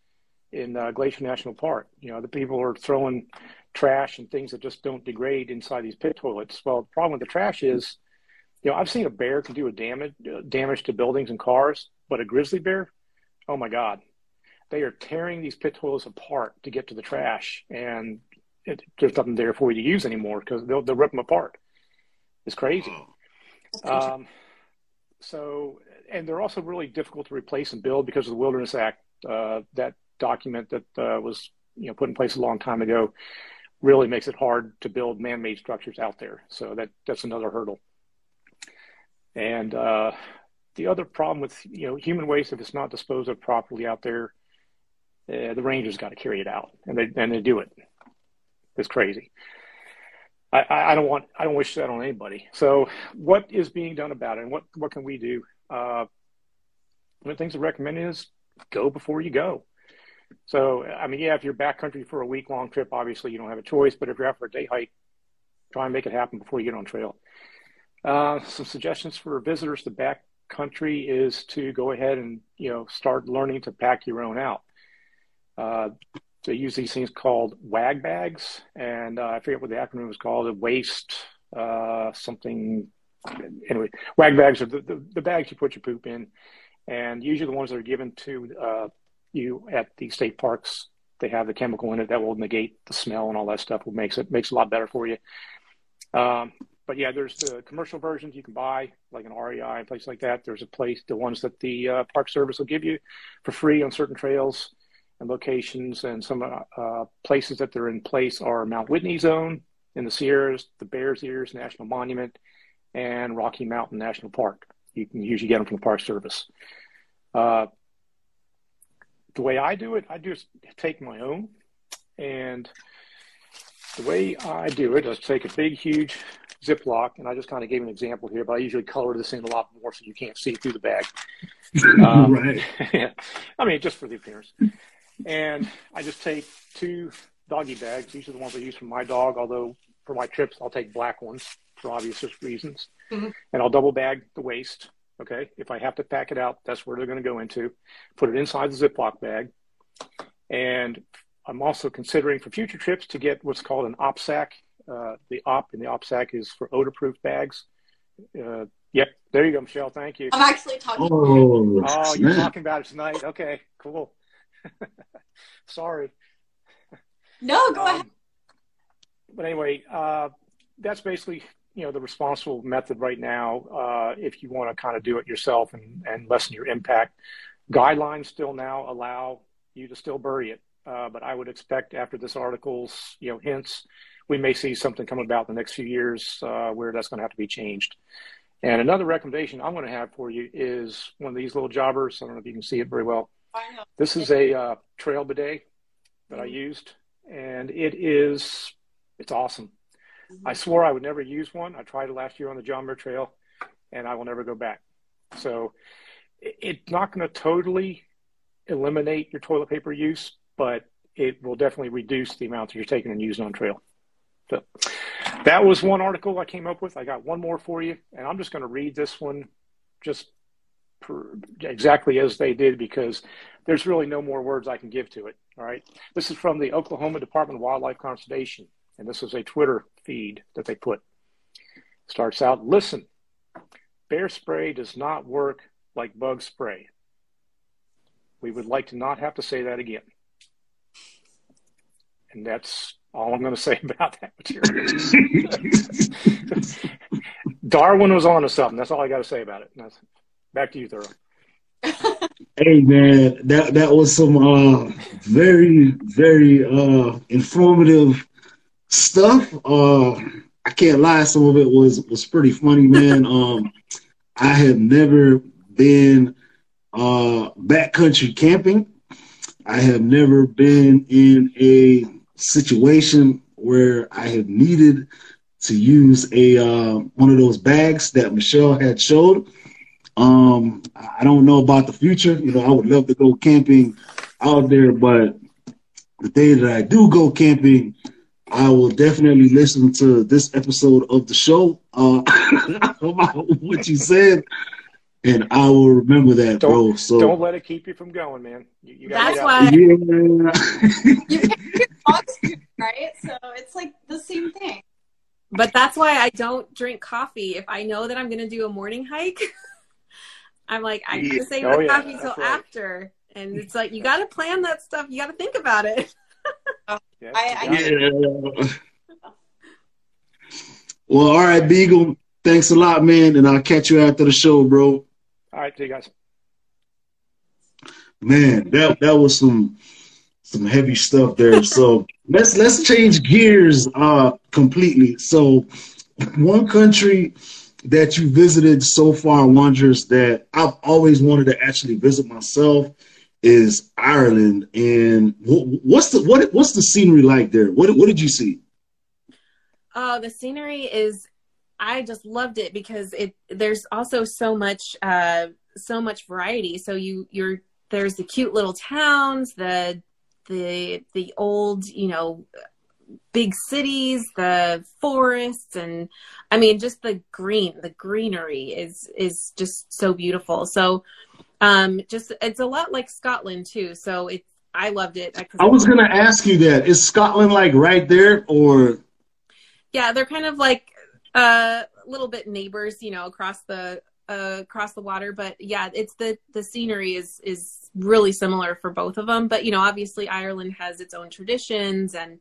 in uh, Glacier National Park. You know, the people are throwing trash and things that just don't degrade inside these pit toilets. Well, the problem with the trash is, you know, I've seen a bear can do a damage uh, damage to buildings and cars, but a grizzly bear, oh my god, they are tearing these pit toilets apart to get to the trash, and it, there's nothing there for you to use anymore because they'll they'll rip them apart. It's crazy. Um, so, and they're also really difficult to replace and build because of the Wilderness Act. Uh, that document that uh, was you know put in place a long time ago really makes it hard to build man-made structures out there. So that that's another hurdle. And uh, the other problem with you know human waste, if it's not disposed of properly out there, uh, the rangers got to carry it out, and they and they do it. It's crazy. I, I don't want I don't wish that on anybody. So what is being done about it, and what what can we do? Uh, one of the things I recommend is go before you go. So, I mean, yeah, if you're backcountry for a week long trip, obviously you don't have a choice. But if you're out for a day hike, try and make it happen before you get on trail. Uh, some suggestions for visitors to backcountry is to go ahead and you know start learning to pack your own out. Uh, they use these things called WAG bags, and uh, I forget what the acronym is called. A waste uh, something. Anyway, WAG bags are the, the, the, bags you put your poop in, and usually the ones that are given to uh, you at the state parks they have the chemical in it that will negate the smell and all that stuff. Will makes it makes it a lot better for you. Um, but yeah, there's the commercial versions you can buy, like an REI, and places like that. There's a place, the ones that the uh, Park Service will give you for free on certain trails and locations, and some uh, places that they're in place are Mount Whitney Zone, in the Sierras, the Bears Ears National Monument, and Rocky Mountain National Park. You can usually get them from the Park Service. Uh, the way I do it, I just take my own, and the way I do it is take a big, huge Ziploc, and I just kind of gave an example here, but I usually color this in a lot more so you can't see through the bag. Um, right. I mean, just for the appearance. And I just take two doggy bags. These are the ones I use for my dog, although for my trips, I'll take black ones for obvious reasons. Mm-hmm. And I'll double bag the waste. Okay. If I have to pack it out, that's where they're going to go into. Put it inside the Ziploc bag. And I'm also considering for future trips to get what's called an OPSAK. Uh, the OP in the OPSAK is for odor-proof bags. Uh, yep, there you go, Michelle. Thank you. I'm actually talking. Oh, oh you're talking about it tonight. Okay, cool. Sorry. No, go um, ahead. But anyway, uh, that's basically you know the responsible method right now. Uh, if you want to kind of do it yourself and, and lessen your impact, guidelines still now allow you to still bury it. Uh, but I would expect after this article's you know hints, we may see something come about in the next few years uh, where that's going to have to be changed. And another recommendation I'm going to have for you is one of these little jobbers. I don't know if you can see it very well. This is a uh, trail bidet that I used, and it is it's awesome. Mm-hmm. I swore I would never use one. I tried it last year on the John Muir Trail, and I will never go back. So it's not going to totally eliminate your toilet paper use, but it will definitely reduce the amount that you're taking and using on trail. So that was one article I came up with. I got one more for you, and I'm just going to read this one just per, exactly as they did because there's really no more words I can give to it. All right. This is from the Oklahoma Department of Wildlife Conservation, and this is a Twitter feed that they put. Starts out listen, bear spray does not work like bug spray. We would like to not have to say that again. And that's all I'm going to say about that material. Darwin was on to something. That's all I got to say about it. That's, back to you, Thurl. hey man, that that was some uh, very very uh, informative stuff. Uh, I can't lie, some of it was was pretty funny, man. Um, I have never been uh, backcountry camping. I have never been in a situation where I have needed to use a uh, one of those bags that Michelle had showed. Um, I don't know about the future. You know, I would love to go camping out there, but the day that I do go camping, I will definitely listen to this episode of the show uh, about what you said, and I will remember that, don't, bro. So don't let it keep you from going, man. You, you That's why. Yeah. you right? So it's like the same thing. But that's why I don't drink coffee. If I know that I'm going to do a morning hike, I'm like, I can save oh, the yeah, coffee till right. after. And it's like, you got to plan that stuff. You got to think about it. I, I. Well, all right, Beagle. Thanks a lot, man. And I'll catch you after the show, bro. All right, see you guys. Man, that that was some some heavy stuff there. So let's let's change gears uh completely. So one country that you visited so far, Wanderess, that I've always wanted to actually visit myself is Ireland. And what's the what what's the scenery like there? What what did you see? Oh, the scenery is I just loved it because it there's also so much uh so much variety. So you you're there's the cute little towns, the the the old, you know, big cities, the forests, and I mean, just the green, the greenery is is just so beautiful. So, um, just it's a lot like Scotland too. So it's I loved it. I was gonna ask you that. Is Scotland like right there, or? Yeah, they're kind of like uh, a little bit neighbors, you know, across the uh, across the water. But yeah, it's the the scenery is is really similar for both of them. But you know, obviously Ireland has its own traditions and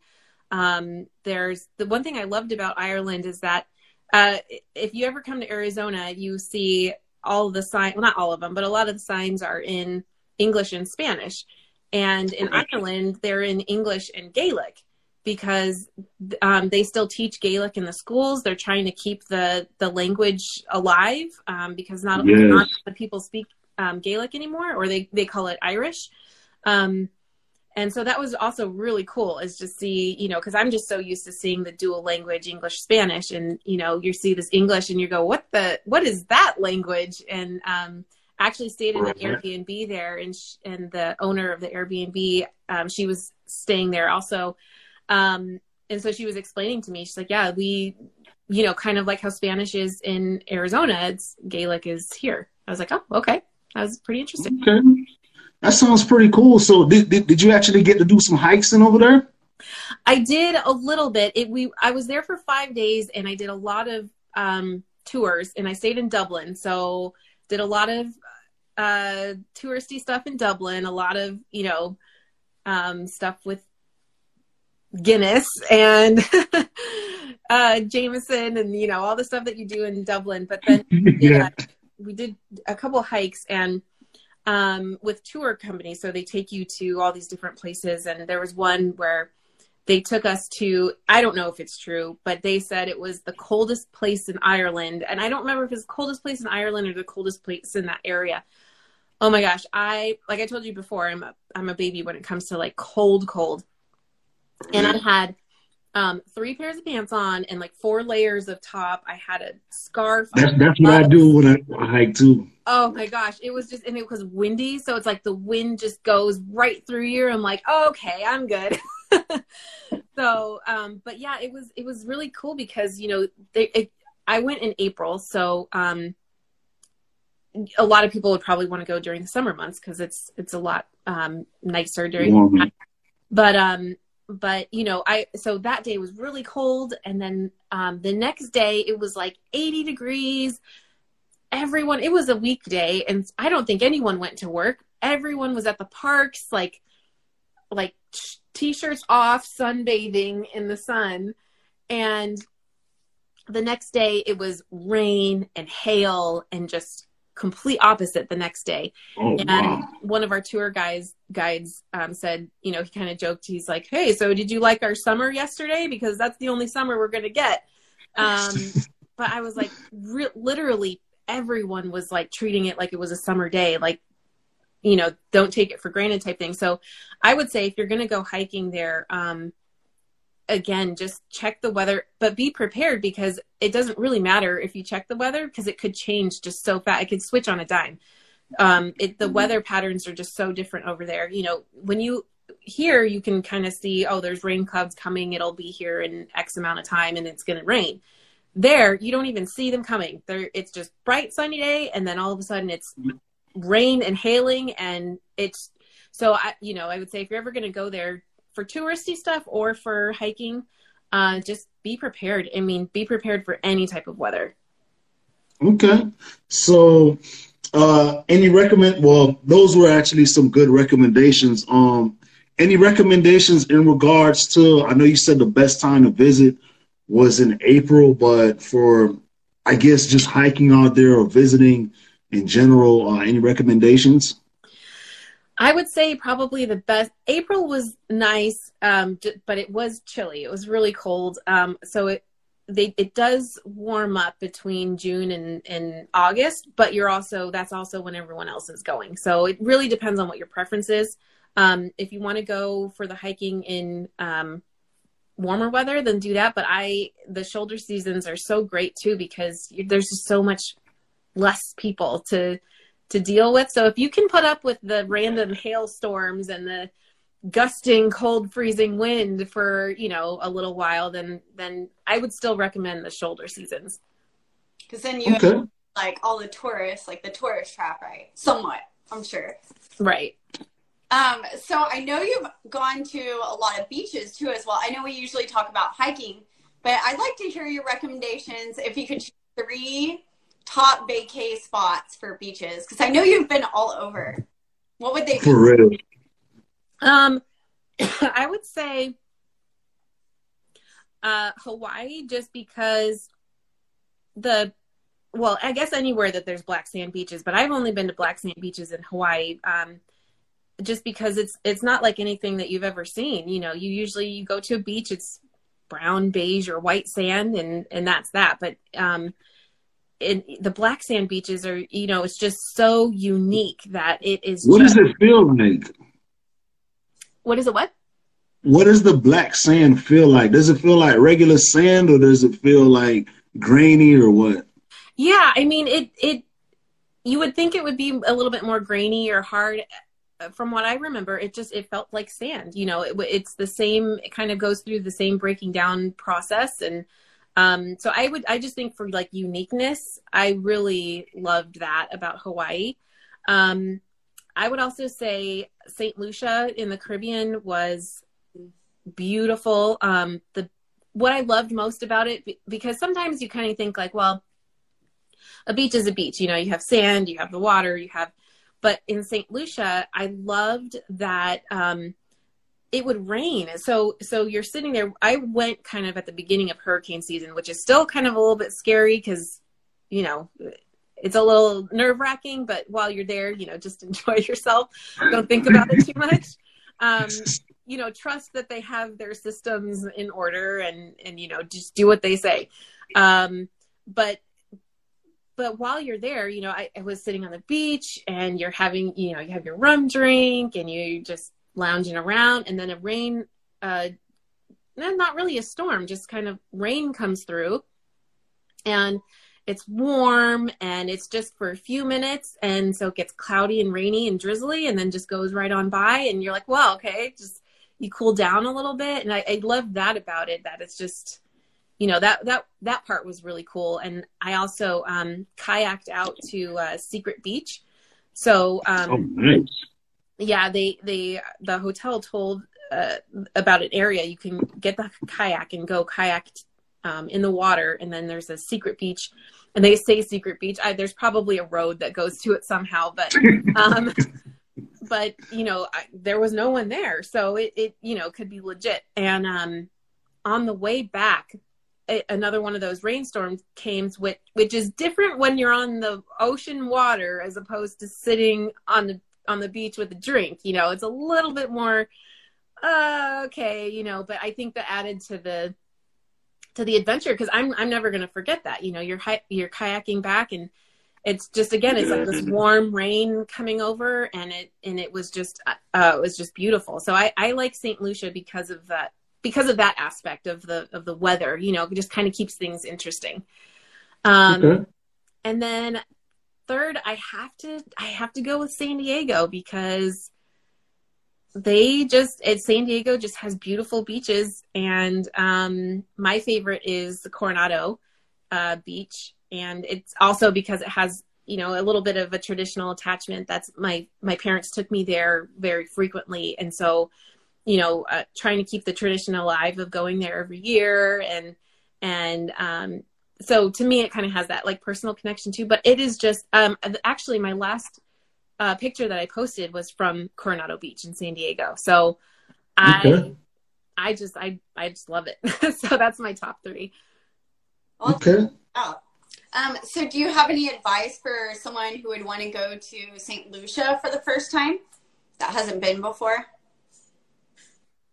um, there's the one thing I loved about Ireland is that uh, if you ever come to Arizona, you see all the signs, well, not all of them, but a lot of the signs are in English and Spanish. And in Ireland, they're in English and Gaelic. because um, they still teach Gaelic in the schools. They're trying to keep the the language alive um, because not, yes. not the people speak um, Gaelic anymore, or they they call it Irish. Um, and so that was also really cool is to see you know because i'm just so used to seeing the dual language english spanish and you know you see this english and you go what the what is that language? And um actually stayed in an airbnb there and sh- and the owner of the airbnb um, she was staying there also. Um and so she was explaining to me she's like yeah we you know kind of like how spanish is in arizona it's gaelic is here. I was like oh okay. That was pretty interesting. Okay that sounds pretty cool. So did, did, did you actually get to do some hikes in over there? I did a little bit. It we I was there for five days and I did a lot of um, tours and I stayed in Dublin. So did a lot of uh, touristy stuff in Dublin, a lot of, you know, um, stuff with Guinness and uh, Jameson and, you know, all the stuff that you do in Dublin. But then yeah. we did a couple hikes and um, with tour companies. So they take you to all these different places. And there was one where they took us to, I don't know if it's true, but they said it was the coldest place in Ireland. And I don't remember if it's the coldest place in Ireland or the coldest place in that area. Oh my gosh, I like I told you before, I'm a I'm a baby when it comes to like cold, cold. And I had um, three pairs of pants on and like four layers of top. I had a scarf. That's, that's what I do when I, hike too. Oh my gosh. It was just, and it was windy. So it's like the wind just goes right through you. I'm like, oh, okay, I'm good. so, um, but yeah, it was, it was really cool because, you know, they, it, I went in April. So, um, a lot of people would probably want to go during the summer months because it's, it's a lot, um, nicer during, but, um, but you know i so that day was really cold and then um, the next day it was like 80 degrees. Everyone it was a weekday and i don't think anyone went to work. Everyone was at the parks like like t-shirts off sunbathing in the sun. And the next day it was rain and hail and just complete opposite the next day. Oh, and wow. one of our tour guys guides um, said, you know, he kind of joked. He's like, "Hey, so did you like our summer yesterday? Because that's the only summer we're going to get." Um, but I was like, re- literally, everyone was like treating it like it was a summer day, like you know, don't take it for granted type thing. So I would say if you're going to go hiking there, um, again, just check the weather, but be prepared because it doesn't really matter if you check the weather because it could change just so fast. It could switch on a dime. Um, it, the mm-hmm. weather patterns are just so different over there. You know, when you here, you can kind of see, oh, there's rain clouds coming. It'll be here in X amount of time and it's going to rain. There, you don't even see them coming. There, it's just bright sunny day, and then all of a sudden it's rain and hailing, and it's so. I, you know, I would say if you're ever going to go there, for touristy stuff or for hiking, uh, just be prepared. I mean, be prepared for any type of weather. Okay. So, uh, any recommend? Well, those were actually some good recommendations. Um, any recommendations in regards to? I know you said the best time to visit was in April, but for I guess just hiking out there or visiting in general, uh, any recommendations? I would say probably the best. April was nice, um, but it was chilly. It was really cold. Um, so it they it does warm up between June and, and August, but you're also that's also when everyone else is going. So it really depends on what your preference is. Um, if you want to go for the hiking in um, warmer weather, then do that. But I the shoulder seasons are so great too because there's just so much less people to to deal with. So if you can put up with the random hailstorms and the gusting cold freezing wind for, you know, a little while, then then I would still recommend the shoulder seasons. Cuz then you okay. have, like all the tourists, like the tourist trap, right? Somewhat, I'm sure. Right. Um, so I know you've gone to a lot of beaches too as well. I know we usually talk about hiking, but I'd like to hear your recommendations if you could choose three top vacay spots for beaches? Because I know you've been all over. What would they be? For real. Um, I would say uh, Hawaii, just because the well, I guess anywhere that there's black sand beaches, but I've only been to black sand beaches in Hawaii. Um, just because it's it's not like anything that you've ever seen. You know, you usually you go to a beach, it's brown, beige, or white sand, and and that's that. But um, in the black sand beaches are, you know, it's just so unique that it is. What just, does it feel like? What is it? What? What does the black sand feel like? Does it feel like regular sand, or does it feel like grainy, or what? Yeah, I mean it. It you would think it would be a little bit more grainy or hard from what I remember, it just it felt like sand. You know, it, it's the same. It kind of goes through the same breaking down process, and um, so I would I just think for like uniqueness, I really loved that about Hawaii. Um, I would also say Saint Lucia in the Caribbean was beautiful. Um, the what I loved most about it because sometimes you kind of think like, well, a beach is a beach. You know, you have sand, you have the water, you have but in St. Lucia, I loved that um, it would rain. So so you're sitting there. I went kind of at the beginning of hurricane season, which is still kind of a little bit scary because you know it's a little nerve wracking. But while you're there, you know, just enjoy yourself. Don't think about it too much. Um, you know, trust that they have their systems in order and and you know just do what they say. Um, but but while you're there, you know, I, I, was sitting on the beach and you're having, you know, you have your rum drink and you just lounging around and then a rain, uh, not really a storm, just kind of rain comes through and it's warm and it's just for a few minutes. And so it gets cloudy and rainy and drizzly and then just goes right on by. And you're like, well, okay, just you cool down a little bit. And I, I love that about it, that it's just, you know that that that part was really cool and i also um, kayaked out to uh, secret beach so um, oh, nice. Yeah they they the hotel told uh, about an area you can get the kayak and go kayak um, in the water and then there's a secret beach. And they say secret beach. I, there's probably a road that goes to it somehow but um, but you know I, there was no one there. So it, it you know could be legit. And um on the way back another one of those rainstorms came, which which is different when you're on the ocean water as opposed to sitting on the on the beach with a drink. You know, it's a little bit more uh, okay, you know. But I think that added to the to the adventure because I'm I'm never gonna forget that. You know, you're hi- you're kayaking back and it's just again it's like this warm rain coming over and it and it was just uh, it was just beautiful so i i like st lucia because of that because of that aspect of the of the weather you know it just kind of keeps things interesting um okay. and then third i have to i have to go with san diego because they just it san diego just has beautiful beaches and um my favorite is the coronado uh beach and it's also because it has you know a little bit of a traditional attachment that's my my parents took me there very frequently and so you know, uh, trying to keep the tradition alive of going there every year. And, and, um, so to me, it kind of has that like personal connection too, but it is just, um, actually my last, uh, picture that I posted was from Coronado Beach in San Diego. So I, I just, I, I just love it. so that's my top three. Okay. Oh. Um, so do you have any advice for someone who would want to go to St. Lucia for the first time that hasn't been before?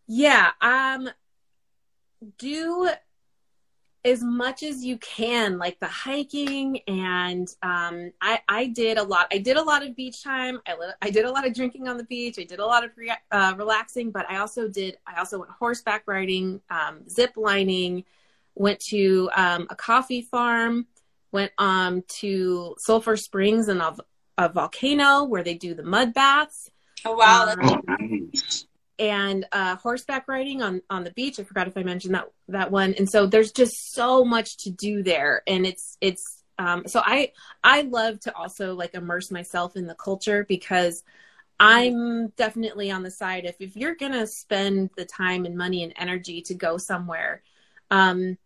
Yeah. Um, do as much as you can, like the hiking. And um, I, I did a lot. I did a lot of beach time. I, I did a lot of drinking on the beach. I did a lot of re- uh, relaxing, but I also did, I also went horseback riding, um, zip lining, went to um, a coffee farm, went um, to Sulphur Springs and a, a volcano where they do the mud baths. Oh, wow. Um, and uh, horseback riding on on the beach. I forgot if I mentioned that that one. And so there's just so much to do there, and it's it's um, so I I love to also like immerse myself in the culture because I'm definitely on the side if if you're gonna spend the time and money and energy to go somewhere, um,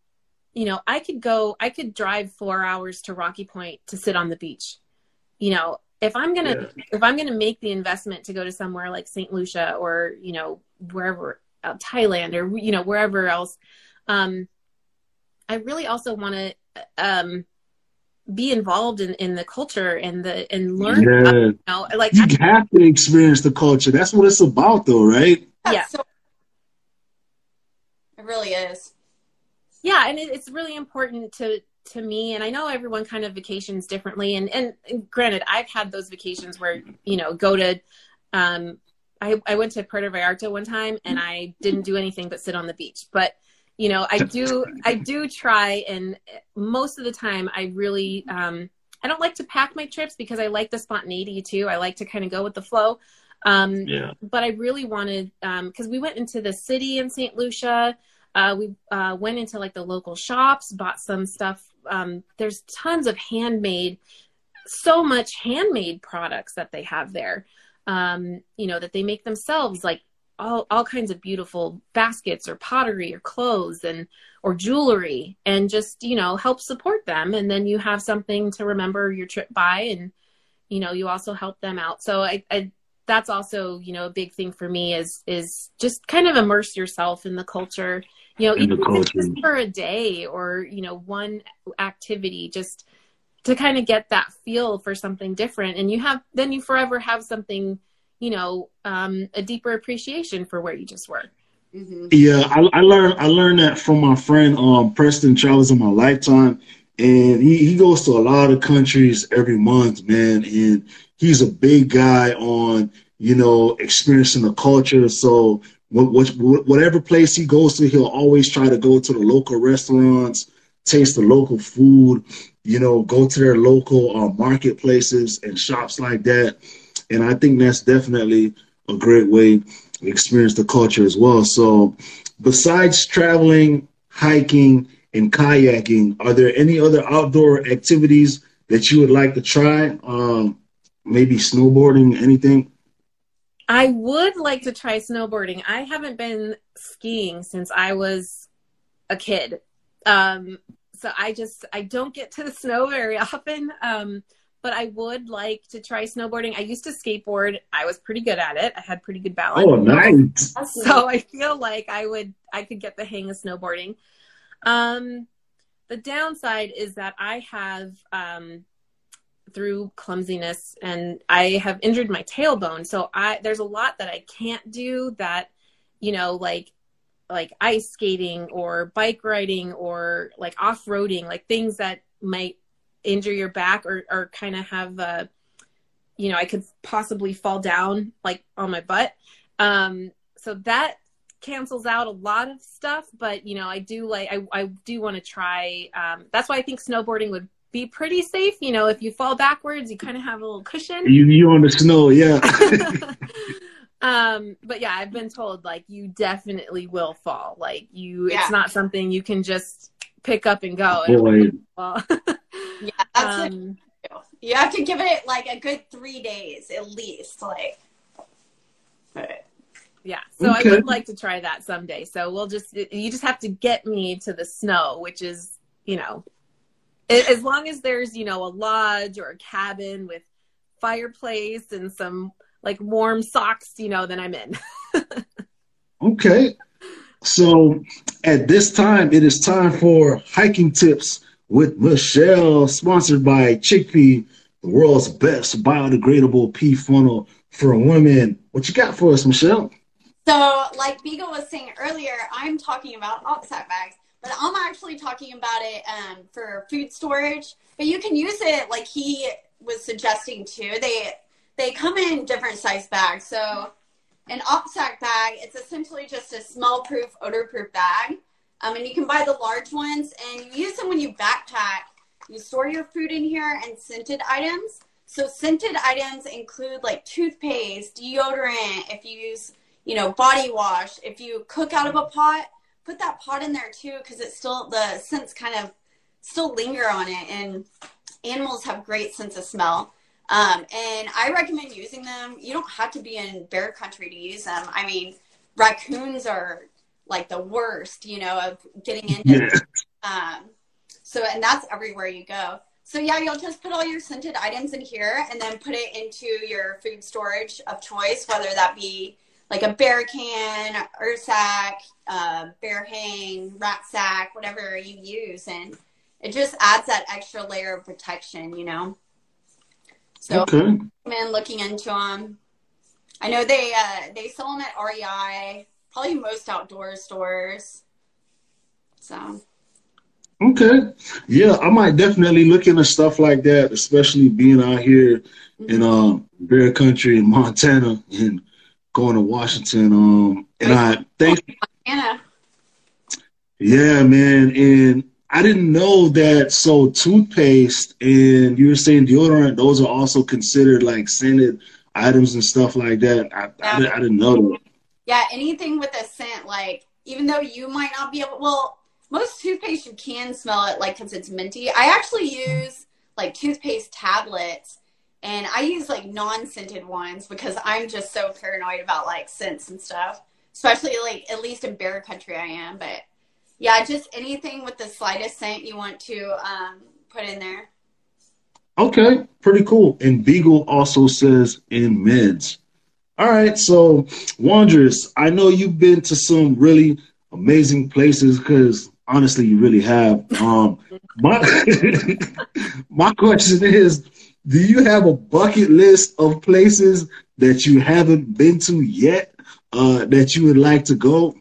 you know, I could go, I could drive four hours to Rocky Point to sit on the beach. You know, if i'm gonna yeah. if i'm gonna make the investment to go to somewhere like st lucia or you know wherever uh, thailand or you know wherever else um i really also want to um be involved in, in the culture and the and learn. Yeah. About, you know, like you I, have to experience the culture. That's what it's about, though, right? Yeah. So, it really is. Yeah, and it, it's really important to to me and i know everyone kind of vacations differently and and granted i've had those vacations where you know go to um i i went to puerto vallarta one time and i didn't do anything but sit on the beach but you know i do i do try and most of the time i really um i don't like to pack my trips because i like the spontaneity too i like to kind of go with the flow um Yeah. but i really wanted um because we went into the city in st lucia uh, we uh, went into like the local shops, bought some stuff. Um, there's tons of handmade, so much handmade products that they have there. Um, you know that they make themselves, like all all kinds of beautiful baskets or pottery or clothes and or jewelry, and just you know help support them. And then you have something to remember your trip by, and you know you also help them out. So I, I that's also you know a big thing for me is is just kind of immerse yourself in the culture you know even if it's just for a day or you know one activity just to kind of get that feel for something different. And you have then you forever have something you know um, a deeper appreciation for where you just were. Hmm Yeah, I, I learned I learned that from my friend um, Preston Travels in my lifetime, and he, he goes to a lot of countries every month, man, and he's a big guy on you know experiencing the culture. So what, what, whatever place he goes to, he'll always try to go to the local restaurants, taste the local food, you know, go to their local uh, marketplaces and shops like that. And I think that's definitely a great way to experience the culture as well. So, besides traveling, hiking, and kayaking, are there any other outdoor activities that you would like to try? Um, maybe snowboarding, anything? I would like to try snowboarding. I haven't been skiing since i was a kid. Um, so i just i don't get to the snow very often. Um, but i would like to try snowboarding. I used to skateboard. I was pretty good at it. I had pretty good balance. Oh, nice. so I feel like I would I could get the hang of snowboarding. Um, the downside is that I have um, through clumsiness and I have injured my tailbone. So I there's a lot that I can't do that you know like like ice skating or bike riding or like off roading like things that might injure your back or or kind of have a you know I could possibly fall down like on my butt. Um, so that cancels out a lot of stuff but you know i do like i, I do want to try um, that's why i think snowboarding would be pretty safe you know if you fall backwards you kind of have a little cushion You you on the snow, yeah. um but yeah i've been told like you definitely will fall like you Yeah. it's not something you can just pick up and go Boy. well, Yeah, that's it. um, You have to give it like a good three days at least. Like, but yeah so i would like to try that someday so we'll just you just have to get me to the snow which is you know a- as long as there's you know a lodge or a cabin with fireplace and some like warm socks you know then i'm in Okay. So at this time, it is time for hiking tips with Michelle, sponsored by Chickpea, the world's best biodegradable pea funnel for women. What you got for us, Michelle? so like Beagle was saying earlier, I'm talking about OPSAK bags, but I'm actually talking about it um, for food storage. But you can use it like he was suggesting too. They they come in different size bags. So an OPSAK bag, it's essentially just a smell-proof, odor-proof bag. Um, and you can buy the large ones, and you use them when you backpack. You store your food in here and scented items. So scented items include like toothpaste, deodorant. If you use, you know, body wash. If you cook out of a pot, put that pot in there too, because it's still the scents kind of still linger on it, and animals have great sense of smell. Um, and I recommend using them. You don't have to be in bear country to use them. I mean, raccoons are like the worst, you know, of getting into. Um, so, and that's everywhere you go. So, yeah, you'll just put all your scented items in here and then put it into your food storage of choice, whether that be like a bear can, Ursack, uh, bear hang, rat sack, whatever you use. And it just adds that extra layer of protection, you know. So, okay. man, looking into them. I know they uh, they sell them at REI, probably most outdoor stores. So. Okay. Yeah, I might definitely look into stuff like that, especially being out here mm-hmm. in um Bear Country in Montana and going to Washington. Um and I thank Montana. Yeah, man. And I didn't know that. So toothpaste and you were saying deodorant; those are also considered like scented items and stuff like that. I, yeah. I, I didn't know that. Yeah, anything with a scent, like even though you might not be able. Well, most toothpaste you can smell it, like because it's minty. I actually use like toothpaste tablets, and I use like non-scented ones because I'm just so paranoid about like scents and stuff. Especially like at least in bear country, I am, but yeah, just anything with the slightest scent you want to um, put in there. Okay, pretty cool. And Beagle also says in meds. All right, so Wanderess, I know you've been to some really amazing places because honestly, you really have. Um, my my question is, do you have a bucket list of places that you haven't been to yet uh, that you would like to go?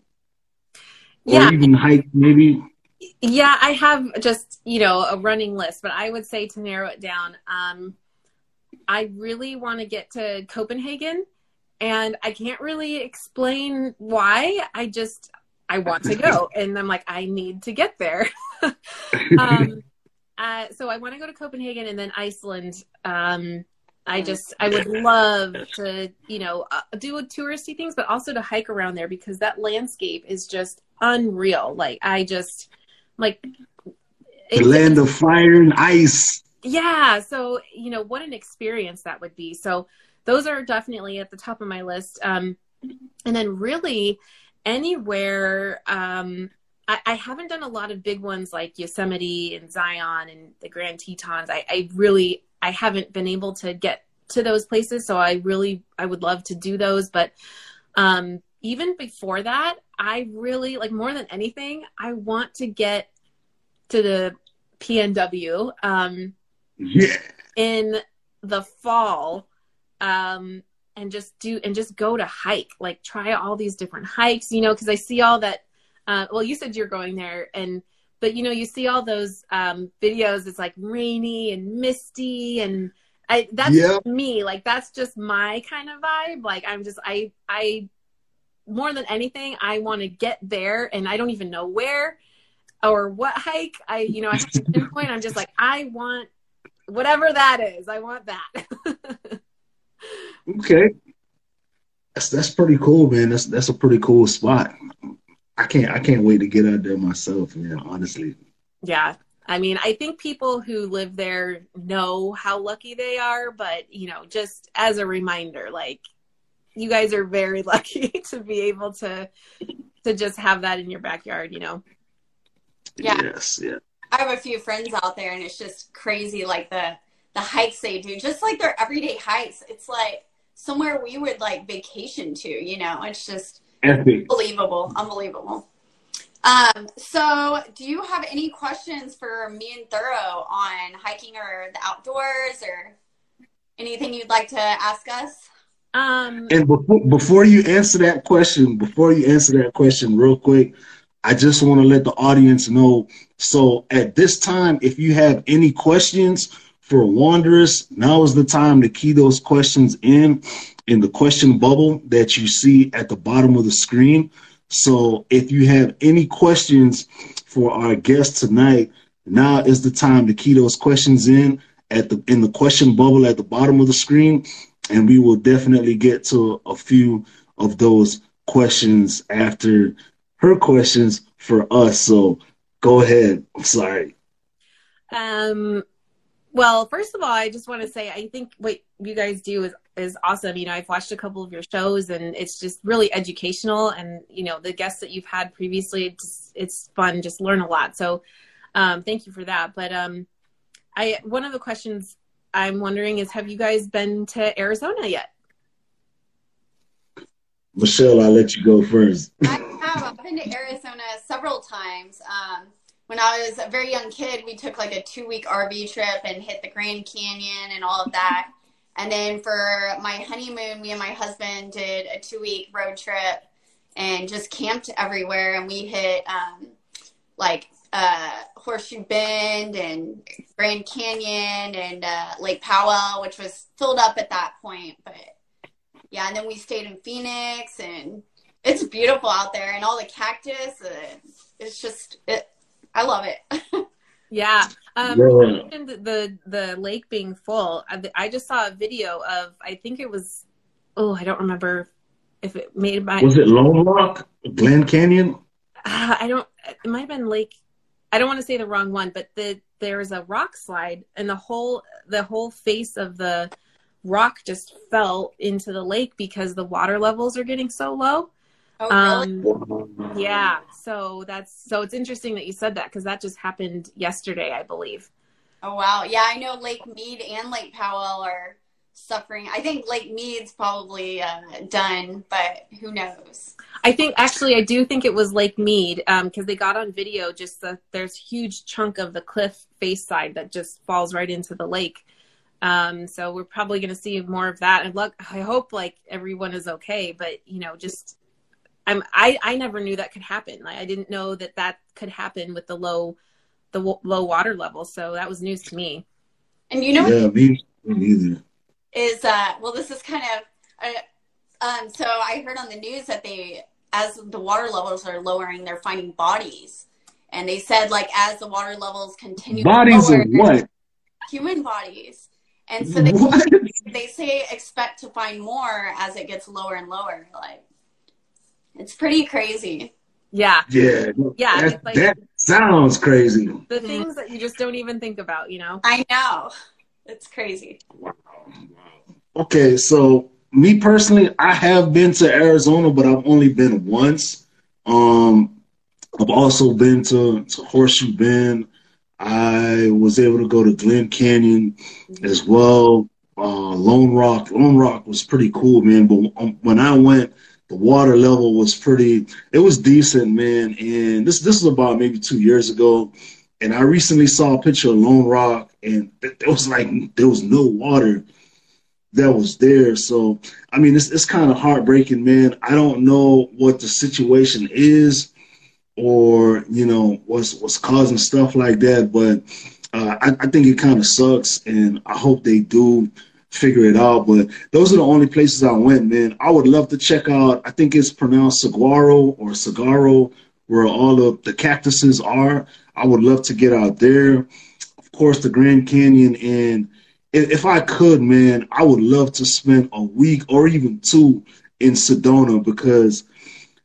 yeah. or even hike maybe? Yeah, I have just, you know, a running list, but I would say to narrow it down, um, I really want to get to Copenhagen and I can't really explain why. I just, I want to go. and I'm like, I need to get there. um, uh, so I want to go to Copenhagen and then Iceland. Um, I just I would love to you know uh, do touristy things, but also to hike around there because that landscape is just unreal. Like I just like the land of fire and ice. Yeah, so you know what an experience that would be. So those are definitely at the top of my list. Um, and then really anywhere. Um, I, I haven't done a lot of big ones like Yosemite and Zion and the Grand Tetons. I, I really I haven't been able to get to those places, so I really I would love to do those. But um, even before that, I really like more than anything, I want to get to the PNW um, yeah. in the fall um, and just do and just go to hike, like try all these different hikes, you know, because I see all that. Uh, well, you said you're going there, and but you know, you see all those um, videos. It's like rainy and misty, and I that's me. Like that's just my kind of vibe. Like I'm just I I more than anything, I want to get there and I don't even know where or what hike. I, you know, I have to pinpoint. I'm just like, I want whatever that is. I want that. okay. That's that's pretty cool, man. That's that's a pretty cool spot. I can't I can't wait to get out there myself, man, honestly. Yeah. I mean, I think people who live there know how lucky they are, but you know, just as a reminder, like you guys are very lucky to be able to to just have that in your backyard, you know. Yeah. Yes, yeah. I have a few friends out there and it's just crazy like the the hikes they do, just like their everyday hikes. It's like somewhere we would like vacation to, you know. It's just Epic. unbelievable, unbelievable. Um, so do you have any questions for me and Thurro on hiking or the outdoors or anything you'd like to ask us? Um, and before before you answer that question, before you answer that question, real quick, I just want to let the audience know. So at this time, if you have any questions for Wanderess, now is the time to key those questions in in the question bubble that you see at the bottom of the screen. So if you have any questions for our guest tonight, now is the time to key those questions in at the in the question bubble at the bottom of the screen and we will definitely get to a few of those questions after her questions for us. So go ahead. I'm sorry. Um, well, first of all, I just want to say I think what you guys do is is awesome. You know, I've watched a couple of your shows, and it's just really educational. And you know, the guests that you've had previously, it's it's fun. Just learn a lot. So, um, thank you for that. But um, I one of the questions I'm wondering is have you guys been to Arizona yet? Michelle, I'll let you go first. I have. I've been to Arizona several times. Um, when I was a very young kid, we took like a two week RV trip and hit the Grand Canyon and all of that. And then for my honeymoon, me and my husband did a two week road trip and just camped everywhere. And we hit um, like uh, Horseshoe Bend and Grand Canyon and uh, Lake Powell, which was filled up at that point. But yeah, and then we stayed in Phoenix and it's beautiful out there and all the cactus. Uh, it's just, it, I love it. yeah. Um, yeah. the the lake being full. I, I, just saw a video of. I think it was. Oh, I don't remember if it made by. Was it Lone Rock, Glen Canyon? Uh, I don't. It might have been Lake. I don't want to say the wrong one, but the there's a rock slide, and the whole the whole face of the rock just fell into the lake because the water levels are getting so low. Oh, really? Um, yeah. So that's so it's interesting that you said that because that just happened yesterday, I believe. Oh wow! Yeah, I know Lake Mead and Lake Powell are suffering. I think Lake Mead's probably uh, done, but who knows? I think actually, I do think it was Lake Mead because um, they got on video just the, there's huge chunk of the cliff face side that just falls right into the lake. Um, so we're probably going to see more of that. And look, I hope like everyone is okay, but you know, just I'm I I never knew that could happen. Like I didn't know that that could happen with the low the w- low water level. So that was news to me. And you know, yeah, me neither. Is uh well, this is kind of uh, um. So I heard on the news that they, as the water levels are lowering, they're finding bodies, and they said like as the water levels continue, bodies lower, of what? Human bodies. And so they, they say expect to find more as it gets lower and lower. Like it's pretty crazy. Yeah. Yeah. Yeah. That, like, that sounds crazy. The things that you just don't even think about, you know? I know. It's crazy. Wow. Okay, so me personally, I have been to Arizona, but I've only been once. Um, I've also been to, to Horseshoe Bend. I was able to go to Glen Canyon mm-hmm. as well. Uh, Lone Rock. Lone Rock was pretty cool, man. But um, when I went, the water level was pretty it was decent man. And this this is about maybe two years ago. And i recently saw a picture of lone rock and it was like there was no water that was there. So i mean it's, it's kind of heartbreaking man. I don't know what the situation is or you know what's what's causing stuff like that but uh, I, I think it kind of sucks and i hope they do figure it out. But those are the only places I went, man. I would love to check out, I think it's pronounced Saguaro or Sagaro, where all of the cactuses are. I would love to get out there. Of course, the Grand Canyon. And if I could, man, I would love to spend a week or even two in Sedona because.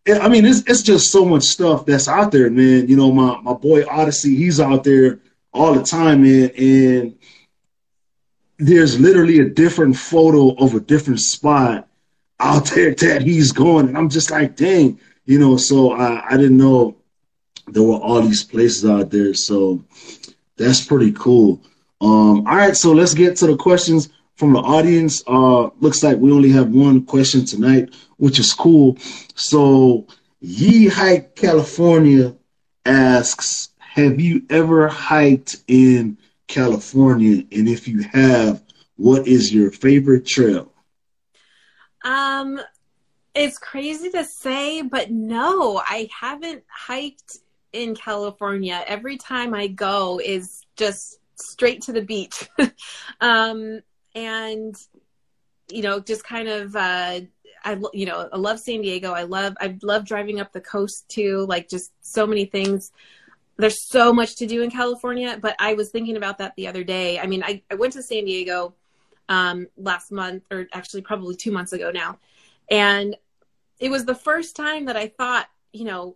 Eh, I mean, it's it's just so much stuff that's out there, man. You know, my my boy Odyssey, he's out there all the time, man. And there's literally a different photo of a different spot out there that he's going. And I'm just like, dang, you know, so I, I didn't know there were all these places out there. So that's pretty cool. Um, all right, so let's get to the questions from the audience. Uh, looks like we only have one question tonight, which is cool. So Ye Hike California asks, have you ever hiked in California? And if you have, what is your favorite trail? Um, it's crazy to say, but no, I haven't hiked in California. Every time I go is just straight to the beach. um, and you know, just kind of uh I you know, I love San Diego. I love I love driving up the coast too, like just so many things there's so much to do in California, but I was thinking about that the other day. I mean, I, I went to San Diego um, last month, or actually probably two months ago now. And it was the first time that I thought, you know,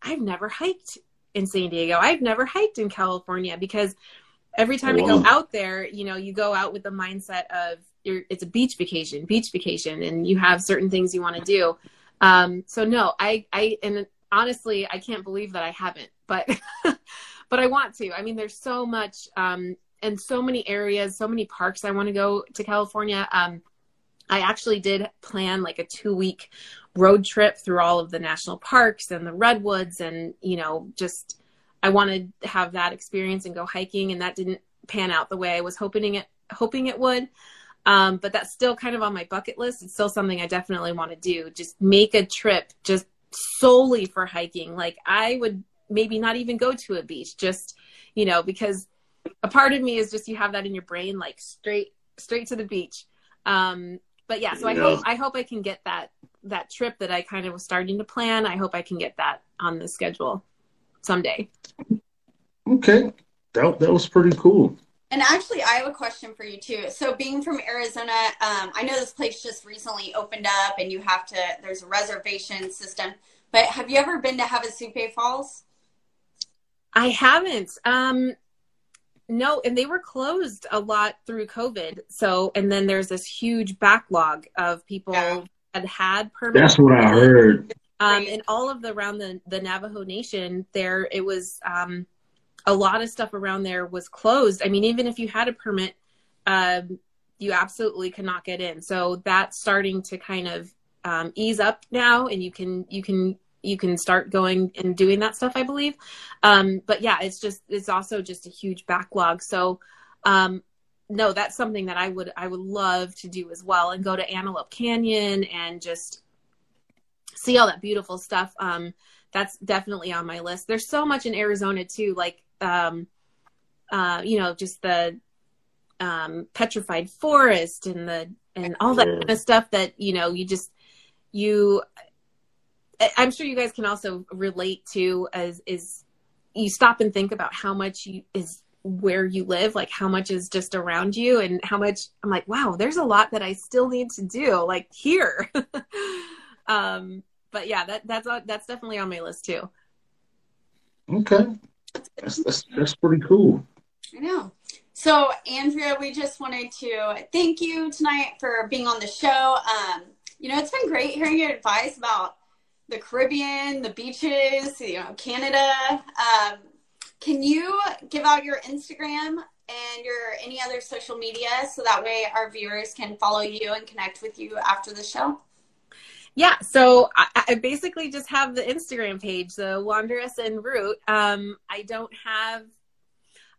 I've never hiked in San Diego. I've never hiked in California because every time wow. I go out there, you know, you go out with the mindset of it's a beach vacation, beach vacation, and you have certain things you want to do. Um, so no, I, I, and honestly, I can't believe that I haven't, but, but I want to. I mean, there's so much, um, and so many areas, so many parks I want to go to California. Um, I actually did plan like a two week road trip through all of the national parks and the redwoods and, you know, just, I wanted to have that experience and go hiking, and that didn't pan out the way I was hoping it hoping it would. Um, but that's still kind of on my bucket list. It's still something I definitely want to do. Just make a trip just solely for hiking. Like I would maybe not even go to a beach, just you know, because a part of me is just you have that in your brain, like straight straight to the beach. Um, but yeah, so I hope I hope I can get that that trip that I kind of was starting to plan. I hope I can get that on the schedule someday. Okay, that that was pretty cool. And actually, I have a question for you too. So, being from Arizona, um, I know this place just recently opened up, and you have to. There's a reservation system. But have you ever been to Havasupai Falls? I haven't. Um, no, and they were closed a lot through COVID. So, and then there's this huge backlog of people yeah. that had permits. That's what I heard. Um, and all of the around the the Navajo Nation, there it was. Um, a lot of stuff around there was closed. I mean, even if you had a permit, um, you absolutely could not get in. So that's starting to kind of um, ease up now, and you can you can you can start going and doing that stuff. I believe, um, but yeah, it's just it's also just a huge backlog. So um, no, that's something that I would I would love to do as well, and go to Antelope Canyon and just see all that beautiful stuff. Um, that's definitely on my list. There's so much in Arizona too. Like um, uh, you know, just the um, petrified forest and the and all that kind of stuff that you know you just you. I'm sure you guys can also relate to as is you stop and think about how much you, is where you live, like how much is just around you, and how much I'm like, wow, there's a lot that I still need to do, like here. um, but yeah, that that's that's definitely on my list too. Okay, that's, that's, that's pretty cool. I know. So, Andrea, we just wanted to thank you tonight for being on the show. Um, you know, it's been great hearing your advice about the Caribbean, the beaches, you know, Canada. Um, can you give out your Instagram and your any other social media so that way our viewers can follow you and connect with you after the show? Yeah, so I, I, basically just have the Instagram page, the Wanderess en Route. Um, I don't have.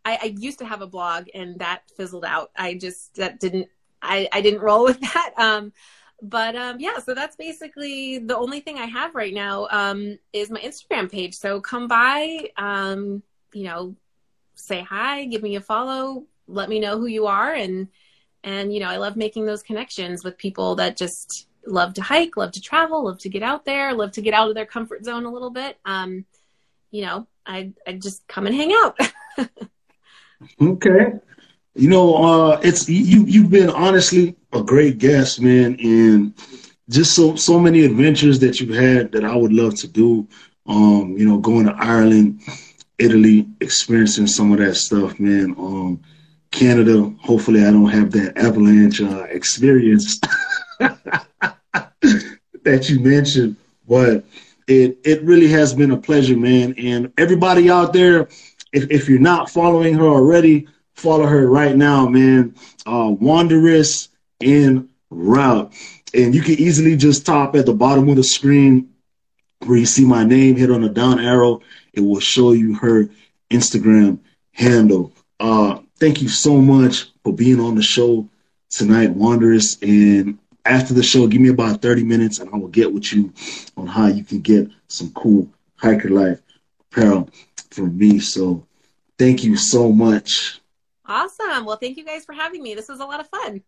I, I, used to have a blog, and that fizzled out. I just that didn't. I, I didn't roll with that. Um, but um, yeah, so that's basically the only thing I have right now um, is my Instagram page. So come by, um, you know, say hi, give me a follow, let me know who you are, and and you know, I love making those connections with people that just love to hike, love to travel, love to get out there, love to get out of their comfort zone a little bit. Um, you know, I I just come and hang out. okay. You know, uh, it's you. You've been honestly a great guest, man, and just so so many adventures that you've had that I would love to do. Um, you know, going to Ireland, Italy, experiencing some of that stuff, man. Um, Canada. Hopefully, I don't have that avalanche uh, experience. that you mentioned, but it it really has been a pleasure, man. And everybody out there, if, if you're not following her already, follow her right now, man. Uh, Wanderess en Route. And you can easily just top at the bottom of the screen where you see my name, hit on the down arrow. It will show you her Instagram handle. Uh, thank you so much for being on the show tonight, Wanderess. And after the show, give me about 30 minutes and I will get with you on how you can get some cool hiker life apparel from me. So thank you so much. Awesome. Well, thank you guys for having me. This was a lot of fun.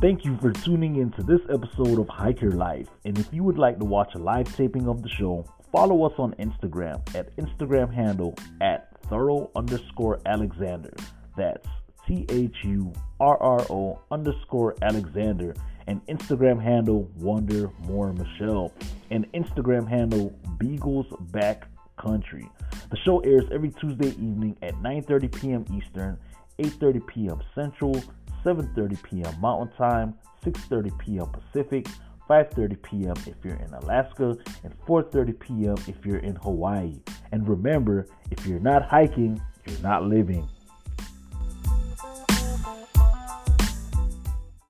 Thank you for tuning in to this episode of Hiker Life. And if you would like to watch a live taping of the show, follow us on Instagram at Instagram handle at thurro underscore Alexander. That's T H U R R O underscore Alexander. And Instagram handle Wonder More Michelle. And Instagram handle Beagles Back Country. The show airs every Tuesday evening at 9:30 p.m. Eastern, 8:30 p.m. Central, 7:30 p.m. Mountain Time, 6:30 p.m. Pacific. 5:30 p.m. if you're in Alaska, and 4:30 p.m. if you're in Hawaii. And remember, if you're not hiking, you're not living.